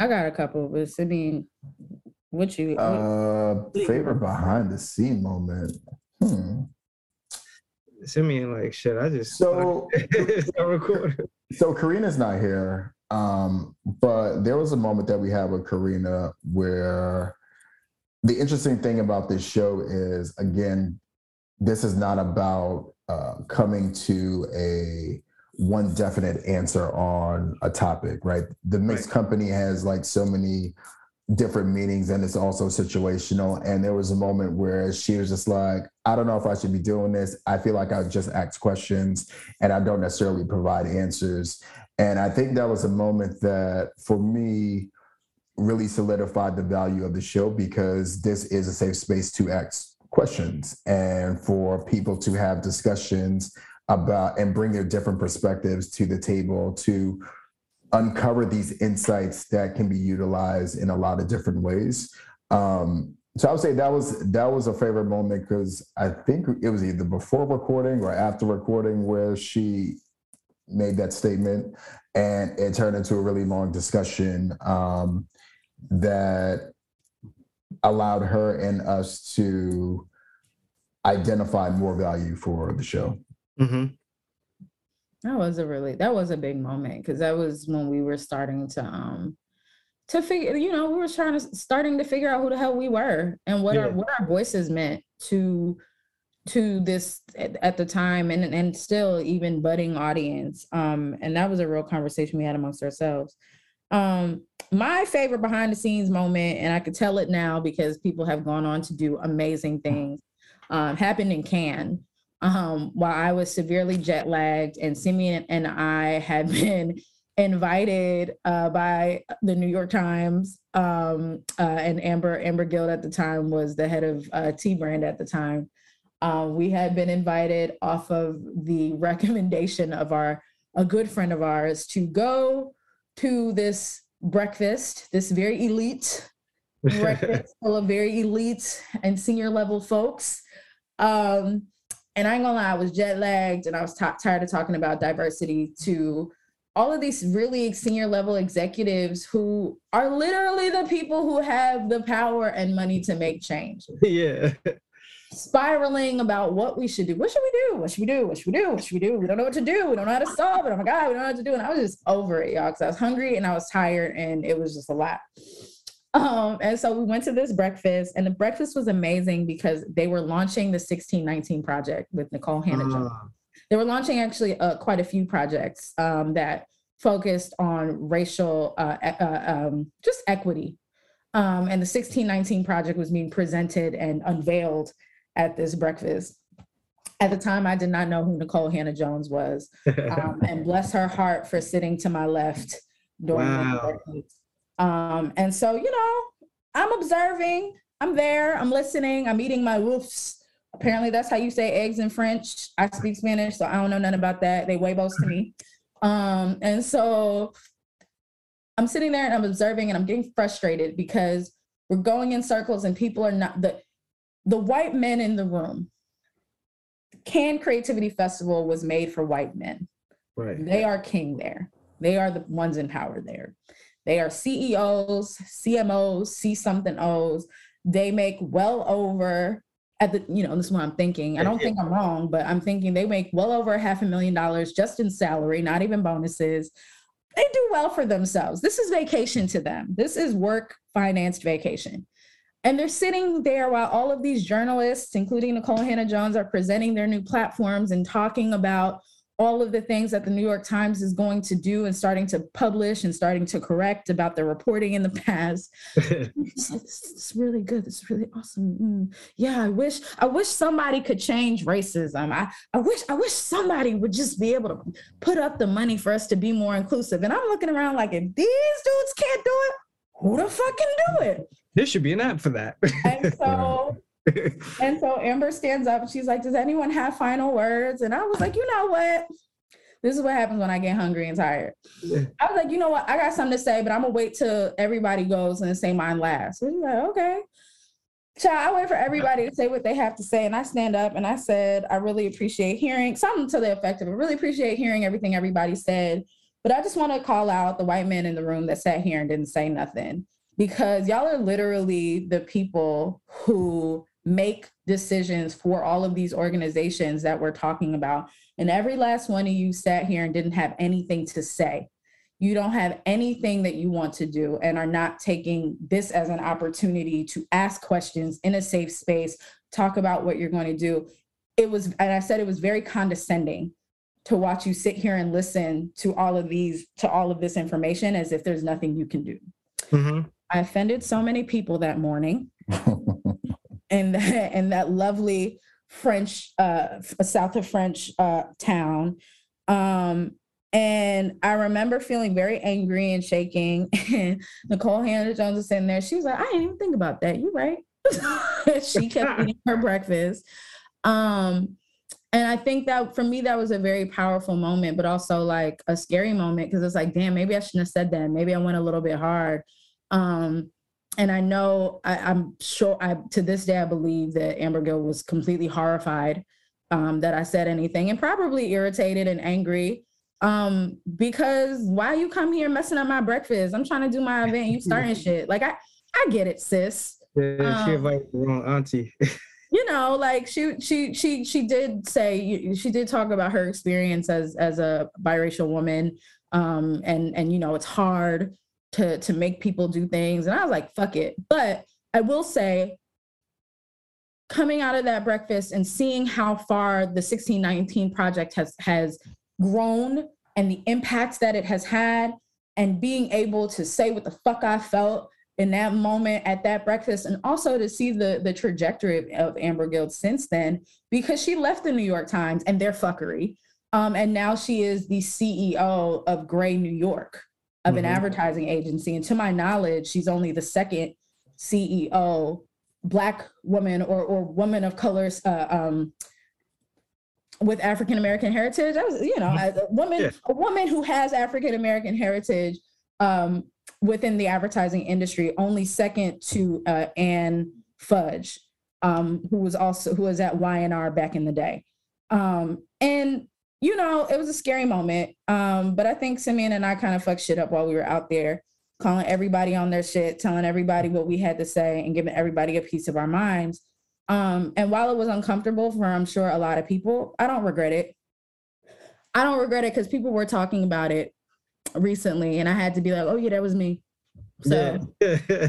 I got a couple, but I mean, what you uh favorite behind the scene moment? Hmm. Simeon, like shit. I just so so Karina's not here, um, but there was a moment that we had with Karina where the interesting thing about this show is again, this is not about uh, coming to a one definite answer on a topic, right? The mixed right. company has like so many different meanings and it's also situational. And there was a moment where she was just like, I don't know if I should be doing this. I feel like I just ask questions and I don't necessarily provide answers. And I think that was a moment that, for me, really solidified the value of the show because this is a safe space to ask questions and for people to have discussions about and bring their different perspectives to the table to uncover these insights that can be utilized in a lot of different ways. Um, so I would say that was that was a favorite moment because I think it was either before recording or after recording where she made that statement, and it turned into a really long discussion um, that allowed her and us to identify more value for the show. Mm-hmm. That was a really that was a big moment because that was when we were starting to um to figure you know we were trying to starting to figure out who the hell we were and what yeah. our what our voices meant to to this at, at, the time and and still even budding audience um and that was a real conversation we had amongst ourselves um my favorite behind the scenes moment and i could tell it now because people have gone on to do amazing things um happened in cannes um, while I was severely jet lagged, and Simeon and I had been invited uh, by the New York Times, um, uh, and Amber Amber Guild at the time was the head of uh, T Brand at the time. Uh, we had been invited off of the recommendation of our a good friend of ours to go to this breakfast, this very elite breakfast full of very elite and senior level folks. Um, and I ain't gonna lie, I was jet lagged and I was t- tired of talking about diversity to all of these really senior level executives who are literally the people who have the power and money to make change. Yeah. Spiraling about what we should do. What should we do? What should we do? What should we do? What should we do? We don't know what to do. We don't know how to solve it. Oh my God, we don't know what to do. And I was just over it, y'all, because I was hungry and I was tired and it was just a lot. Um, and so we went to this breakfast, and the breakfast was amazing because they were launching the 1619 project with Nikole Hannah-Jones. Uh. They were launching actually uh, quite a few projects um, that focused on racial, uh, uh, um, just equity. Um, and the 1619 project was being presented and unveiled at this breakfast. At the time, I did not know who Nikole Hannah-Jones was, um, and bless her heart for sitting to my left during wow. the um, and so, you know, I'm observing, I'm there, I'm listening, I'm eating my woofs. Apparently, that's how you say eggs in French. I speak Spanish, so I don't know nothing about that. They huevos to me. Um, and so I'm sitting there and I'm observing and I'm getting frustrated because we're going in circles and people are not the the white men in the room. Cannes Creativity Festival was made for white men. Right. They are king there. They are the ones in power there. They are CEOs, CMOs, C something O's. They make well over at the, you know, this is what I'm thinking. I don't think I'm wrong, but I'm thinking they make well over half a million dollars just in salary, not even bonuses. They do well for themselves. This is vacation to them. This is work financed vacation. And they're sitting there while all of these journalists, including Nikole Hannah-Jones, are presenting their new platforms and talking about all of the things that the New York Times is going to do and starting to publish and starting to correct about the reporting in the past. it's, this, really good. It's really awesome. Mm. Yeah, I wish I wish somebody could change racism. I, I wish I wish somebody would just be able to put up the money for us to be more inclusive. And I'm looking around like if these dudes can't do it, who the fuck can do it? There should be an app for that. and so and so Amber stands up and she's like, Does anyone have final words? And I was like, You know what? This is what happens when I get hungry and tired. Yeah. I was like, You know what? I got something to say, but I'm going to wait till everybody goes and say mine last. And she's like, Okay. So I wait for everybody to say what they have to say. And I stand up and I said, I really appreciate hearing something to the effect of, I really appreciate hearing everything everybody said. But I just want to call out the white men in the room that sat here and didn't say nothing because y'all are literally the people who make decisions for all of these organizations that we're talking about. And every last one of you sat here and didn't have anything to say. You don't have anything that you want to do and are not taking this as an opportunity to ask questions in a safe space, talk about what you're going to do. It was, and I said it was very condescending to watch you sit here and listen to all of these, to all of this information as if there's nothing you can do. Mm-hmm. I offended so many people that morning. in that, in that lovely French, uh, south of French uh, town. Um, And I remember feeling very angry and shaking. And Nikole Hannah Jones was sitting there. She was like, I didn't even think about that. You right. she kept eating her breakfast. Um, and I think that for me, that was a very powerful moment, but also like a scary moment because it's like, damn, maybe I shouldn't have said that. Maybe I went a little bit hard. Um, and I know I, am sure I to this day I believe that Amber Guild was completely horrified um, that I said anything and probably irritated and angry um, because why you come here messing up my breakfast? I'm trying to do my event, you starting shit. Like I I get it, sis. Yeah, she um, invited the wrong auntie. you know, like she she she she did say she did talk about her experience as as a biracial woman, um, and and you know it's hard to to make people do things, and I was like, fuck it. But I will say, coming out of that breakfast and seeing how far the 1619 project has has grown and the impacts that it has had, and being able to say what the fuck I felt in that moment at that breakfast and also to see the the trajectory of Amber Guild since then because she left the New York Times and their fuckery um, and now she is the CEO of Grey New York of mm-hmm. an advertising agency and to my knowledge she's only the second CEO black woman or or woman of colors uh, um, with African American heritage I was you know mm-hmm. a woman yeah. a woman who has African American heritage um, within the advertising industry, only second to uh, Ann Fudge, um, who was also who was at Y&R back in the day. Um, and you know, it was a scary moment. Um, but I think Simeon and I kind of fucked shit up while we were out there, calling everybody on their shit, telling everybody what we had to say, and giving everybody a piece of our minds. Um, and while it was uncomfortable for I'm sure a lot of people, I don't regret it. I don't regret it because people were talking about it recently, and I had to be like, oh yeah, that was me. So, yeah.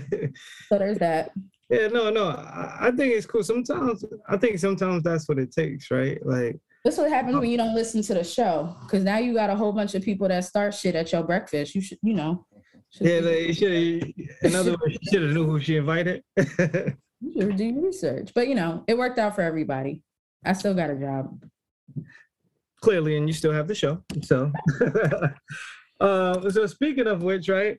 so there's that. Yeah, no, no. I, I, think it's cool. Sometimes I think sometimes that's what it takes, right? Like this what happens when you don't listen to the show. Cause now you got a whole bunch of people that start shit at your breakfast. You should, you know. Yeah, they should in other words, she should have knew who she invited. you should do research. But you know, it worked out for everybody. I still got a job. Clearly, and you still have the show. So Uh, so speaking of which, right?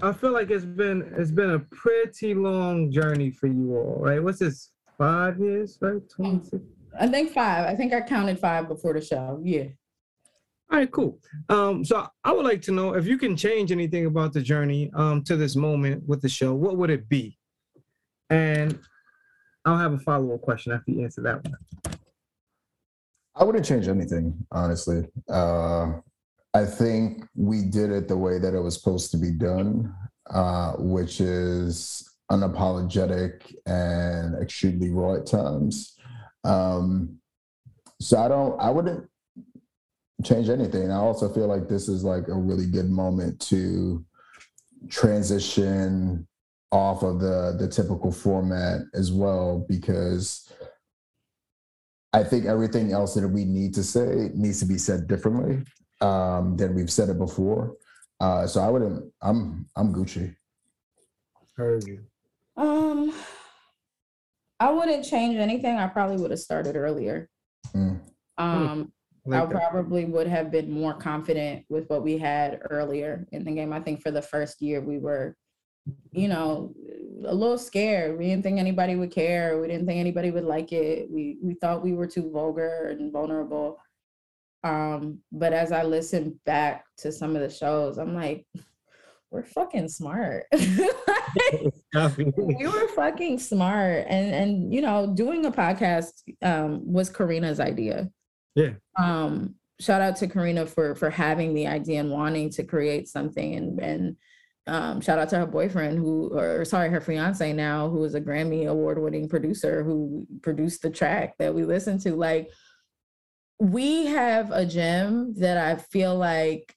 I feel like it's been it's been a pretty long journey for you all, right? What's this? Five years, right? Twenty six. I think five. I think I counted five before the show. Yeah. All right, cool. Um, so I would like to know if you can change anything about the journey um, to this moment with the show. What would it be? And I'll have a follow up question after you answer that one. I wouldn't change anything, honestly. Uh, I think we did it the way that it was supposed to be done, uh, which is unapologetic and extremely raw at times. Um, so I don't, I wouldn't change anything. I also feel like this is like a really good moment to transition off of the the typical format as well because I think everything else that we need to say needs to be said differently um, than we've said it before. Uh, so I wouldn't. I'm I'm Gucci. Heard you. Um, I wouldn't change anything. I probably would have started earlier. Mm. Um, like I probably would have been more confident with what we had earlier in the game. I think for the first year we were, you know, a little scared. We didn't think anybody would care. We didn't think anybody would like it. We we thought we were too vulgar and vulnerable. Um, but as I listen back to some of the shows, I'm like, we're fucking smart. we were fucking smart. And and you know, doing a podcast um was Karina's idea. Yeah. Um, shout out to Karina for for having the idea and wanting to create something and and um, shout out to her boyfriend who or sorry her fiance now who is a grammy award winning producer who produced the track that we listened to like we have a gem that I feel like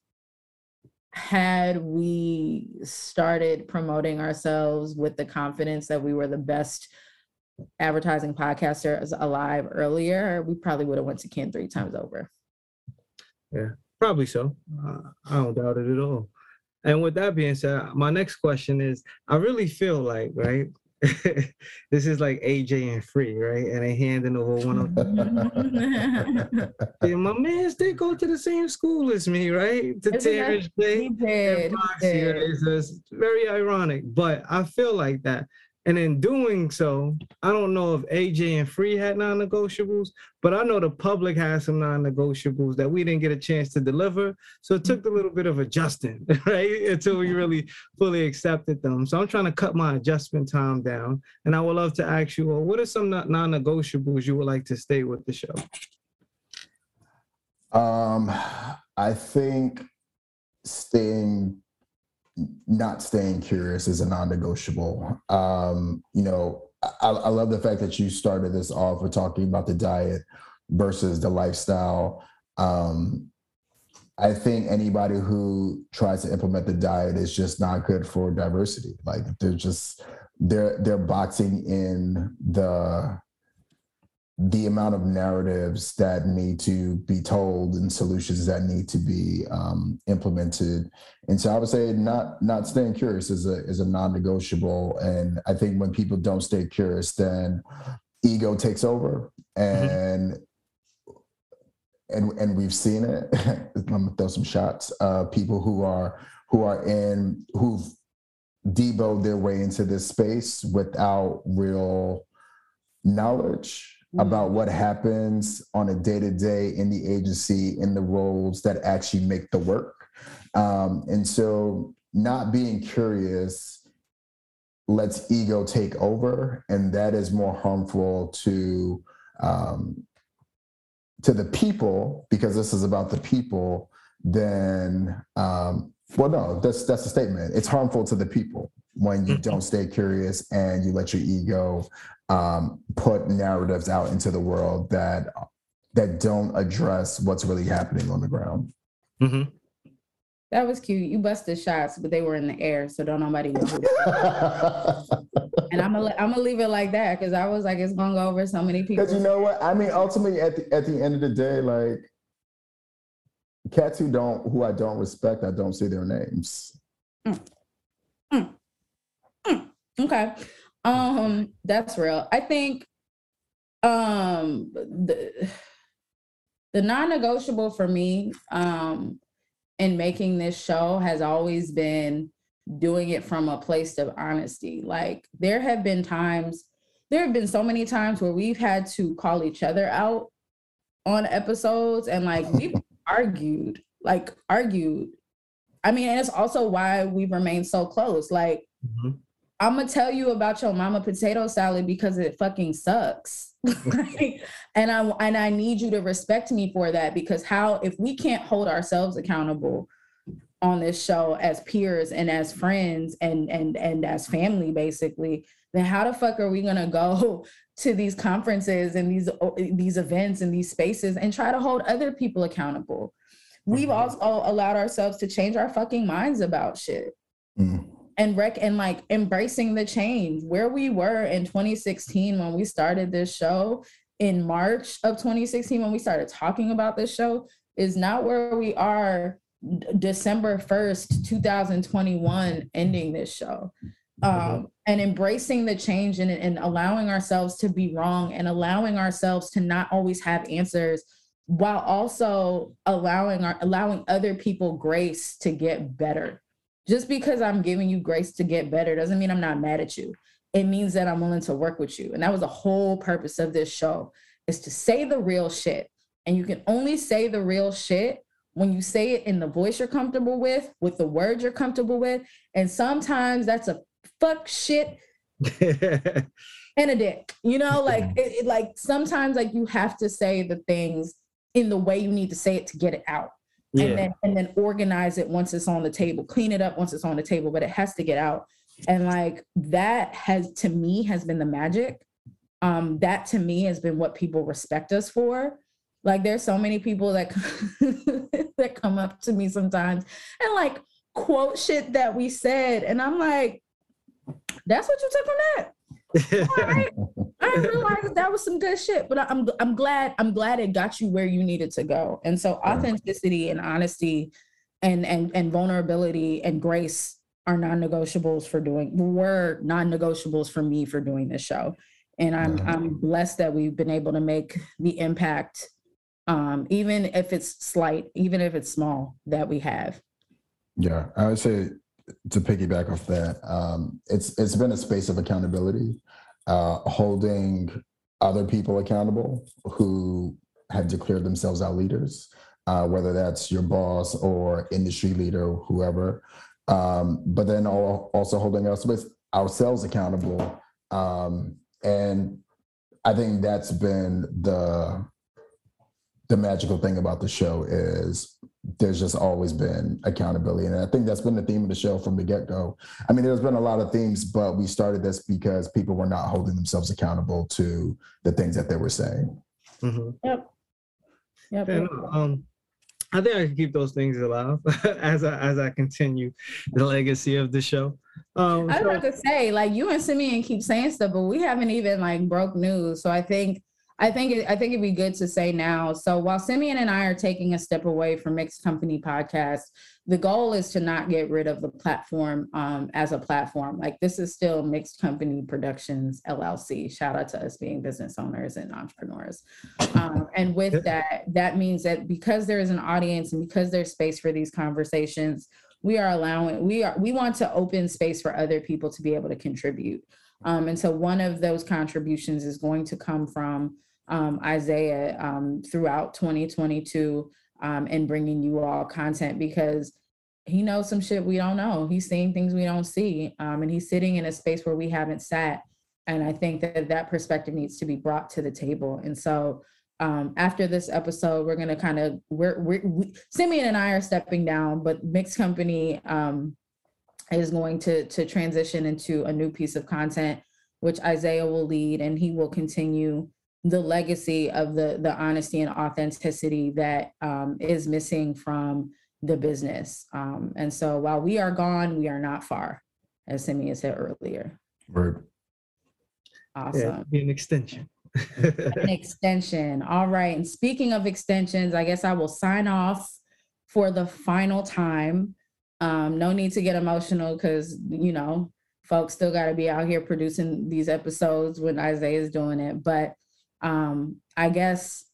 had we started promoting ourselves with the confidence that we were the best advertising podcasters alive earlier, we probably would have went to Cannes three times over. Yeah, probably so. Uh, I don't doubt it at all. And with that being said, my next question is: I really feel like, right, this is like AJ and Free, right? And they handing over one of them. my man, they go to the same school as me, right? To Terrence J. It's very ironic, but I feel like that. And in doing so, I don't know if AJ and Free had non-negotiables, but I know the public has some non-negotiables that we didn't get a chance to deliver. So it took a little bit of adjusting, right? Until we really fully accepted them. So I'm trying to cut my adjustment time down. And I would love to ask you, well, what are some non-negotiables you would like to stay with the show? Um, I think staying not staying curious is a non-negotiable. Um, you know, I, I, love the fact that you started this off with talking about the diet versus the lifestyle. Um, I think anybody who tries to implement the diet is just not good for diversity. Like they're just they're they're boxing in the the amount of narratives that need to be told and solutions that need to be um, implemented. And so I would say not not staying curious is a is a non-negotiable. And I think when people don't stay curious, then ego takes over and mm-hmm. and and we've seen it. I'm gonna throw some shots. Uh, people who are who are in who've deboed their way into this space without real knowledge about mm-hmm. what happens on a day to day in the agency in the roles that actually make the work. Um, and so, not being curious lets ego take over, and that is more harmful to um, to the people because this is about the people. Then, um, well, no, that's that's a statement. It's harmful to the people when you mm-hmm. don't stay curious and you let your ego um, put narratives out into the world that that don't address what's really happening on the ground. Mm-hmm. That was cute. You busted shots, but they were in the air, so don't nobody know. and I'm gonna I'm gonna leave it like that because I was like, it's gonna go over so many people. Because you know what? I mean, ultimately, at the at the end of the day, like cats who don't who I don't respect, I don't say their names. Mm. Mm. Mm. Okay. Um, that's real. I think um the the non-negotiable for me um in making this show has always been doing it from a place of honesty. Like there have been times, there have been so many times where we've had to call each other out on episodes and like we've argued, like argued. I mean, and it's also why we've remained so close. Like mm-hmm. I'm gonna tell you about your mama potato salad because it fucking sucks. and I and I need you to respect me for that because how if we can't hold ourselves accountable on this show as peers and as friends and and and as family basically, then how the fuck are we gonna go to these conferences and these these events and these spaces and try to hold other people accountable? We've mm-hmm. also allowed ourselves to change our fucking minds about shit. Mm and rec and like embracing the change. Where we were in 2016 when we started this show in March of 2016 when we started talking about this show is not where we are December 1st 2021 ending this show. Um, and embracing the change and, and allowing ourselves to be wrong and allowing ourselves to not always have answers while also allowing our allowing other people grace to get better just because I'm giving you grace to get better doesn't mean I'm not mad at you. It means that I'm willing to work with you. And that was the whole purpose of this show is to say the real shit. And you can only say the real shit when you say it in the voice you're comfortable with, with the words you're comfortable with. And sometimes that's a fuck shit and a dick. You know, like it, it, like sometimes like you have to say the things in the way you need to say it to get it out yeah. and then and then organize it once it's on the table clean it up once it's on the table but it has to get out. And like that has to me has been the magic. Um that to me has been what people respect us for. Like there's so many people that that come up to me sometimes and like quote shit that we said and i'm like that's what you took from that I didn't realize that was some good shit, but I'm I'm glad I'm glad it got you where you needed to go. And so authenticity and honesty and and and vulnerability and grace are non-negotiables for doing were non-negotiables for me for doing this show. And i'm i'm blessed that we've been able to make the impact um even if it's slight even if it's small that we have. Yeah, I would say to piggyback off that, um, it's it's been a space of accountability, uh, holding other people accountable who have declared themselves our leaders, uh, whether that's your boss or industry leader, whoever. Um, but then al- also holding us with ourselves accountable, um, and I think that's been the the magical thing about the show is there's just always been accountability. And I think that's been the theme of the show from the get go. I mean, there's been a lot of themes, but we started this because people were not holding themselves accountable to the things that they were saying. Mhm. yep yep, Yeah, yep. no, um, I think I can keep those things alive as I as I continue the legacy of the show. Um, I was so- about to say, like you and Simeon keep saying stuff, but we haven't even like broke news. So I think, I think, it, I think it'd be good to say now. So while Simeon and I are taking a step away from Mixed Company Podcast, the goal is to not get rid of the platform um, as a platform. Like this is still Mixed Company Productions LLC. Shout out to us being business owners and entrepreneurs. Um, and with that, that means that because there is an audience and because there's space for these conversations, we are allowing we are we want to open space for other people to be able to contribute um, and so one of those contributions is going to come from um, isaiah um, throughout 2022 um, and bringing you all content because he knows some shit we don't know. He's seeing things we don't see um, and he's sitting in a space where we haven't sat. And i think that that perspective needs to be brought to the table. And so um, after this episode, we're gonna kind of we're, we're we, Simeon and I are stepping down, but Mixed Company um, is going to to transition into a new piece of content, which Isaiah will lead, and he will continue the legacy of the the honesty and authenticity that um, is missing from the business. Um, and so while we are gone, we are not far, as Simeon said earlier. Word. Awesome. yeah, be an extension. an extension. All right. And speaking of extensions, I guess I will sign off for the final time. Um, no need to get emotional because, you know, folks still got to be out here producing these episodes when Isaiah is doing it. But um, I guess.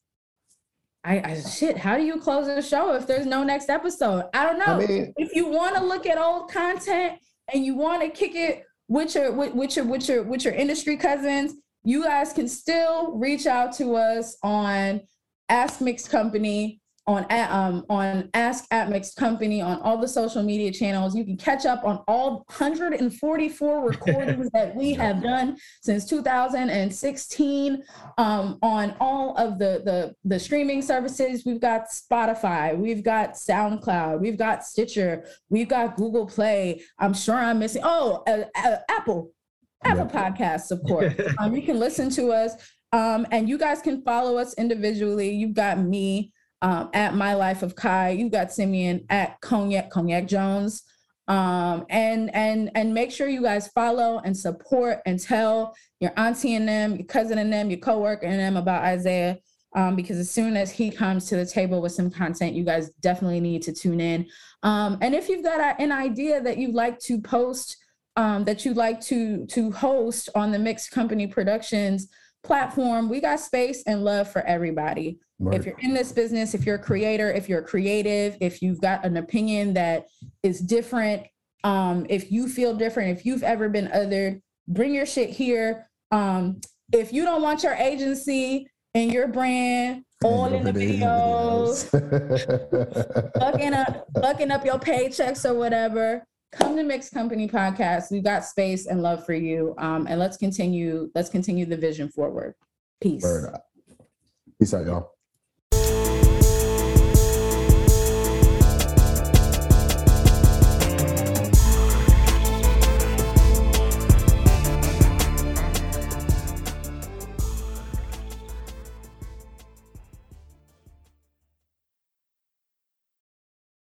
I, I shit. How do you close the show if there's no next episode? I don't know. I mean, if you want to look at old content and you want to kick it with your with, with your with your with your industry cousins, you guys can still reach out to us on Ask Mix Company on um on Ask at Mixed Company on all the social media channels. You can catch up on all 144 recordings that we have done since 2016 um, on all of the, the the streaming services. We've got Spotify, we've got SoundCloud, we've got Stitcher, we've got Google Play. I'm sure I'm missing. Oh, uh, uh, Apple. Apple Podcasts, of course. um, you can listen to us, um, and you guys can follow us individually. You've got me um, at My Life of Kai. You've got Simeon at Cognac Cognac Jones. Um, and and and make sure you guys follow and support and tell your auntie and them, your cousin and them, your coworker and them about Isaiah. Um, because as soon as he comes to the table with some content, you guys definitely need to tune in. Um, and if you've got an idea that you'd like to post, um, that you'd like to to host on the Mixed Company Productions platform, we got space and love for everybody. word. If you're in this business, if you're a creator, if you're creative, if you've got an opinion that is different, um, if you feel different, if you've ever been othered, bring your shit here. Um, if you don't want your agency and your brand all in the videos, fucking up, fucking up your paychecks or whatever, come to Mixed Company Podcast. We've got space and love for you. Um, and let's continue, let's continue the vision forward. Peace. Peace out, y'all.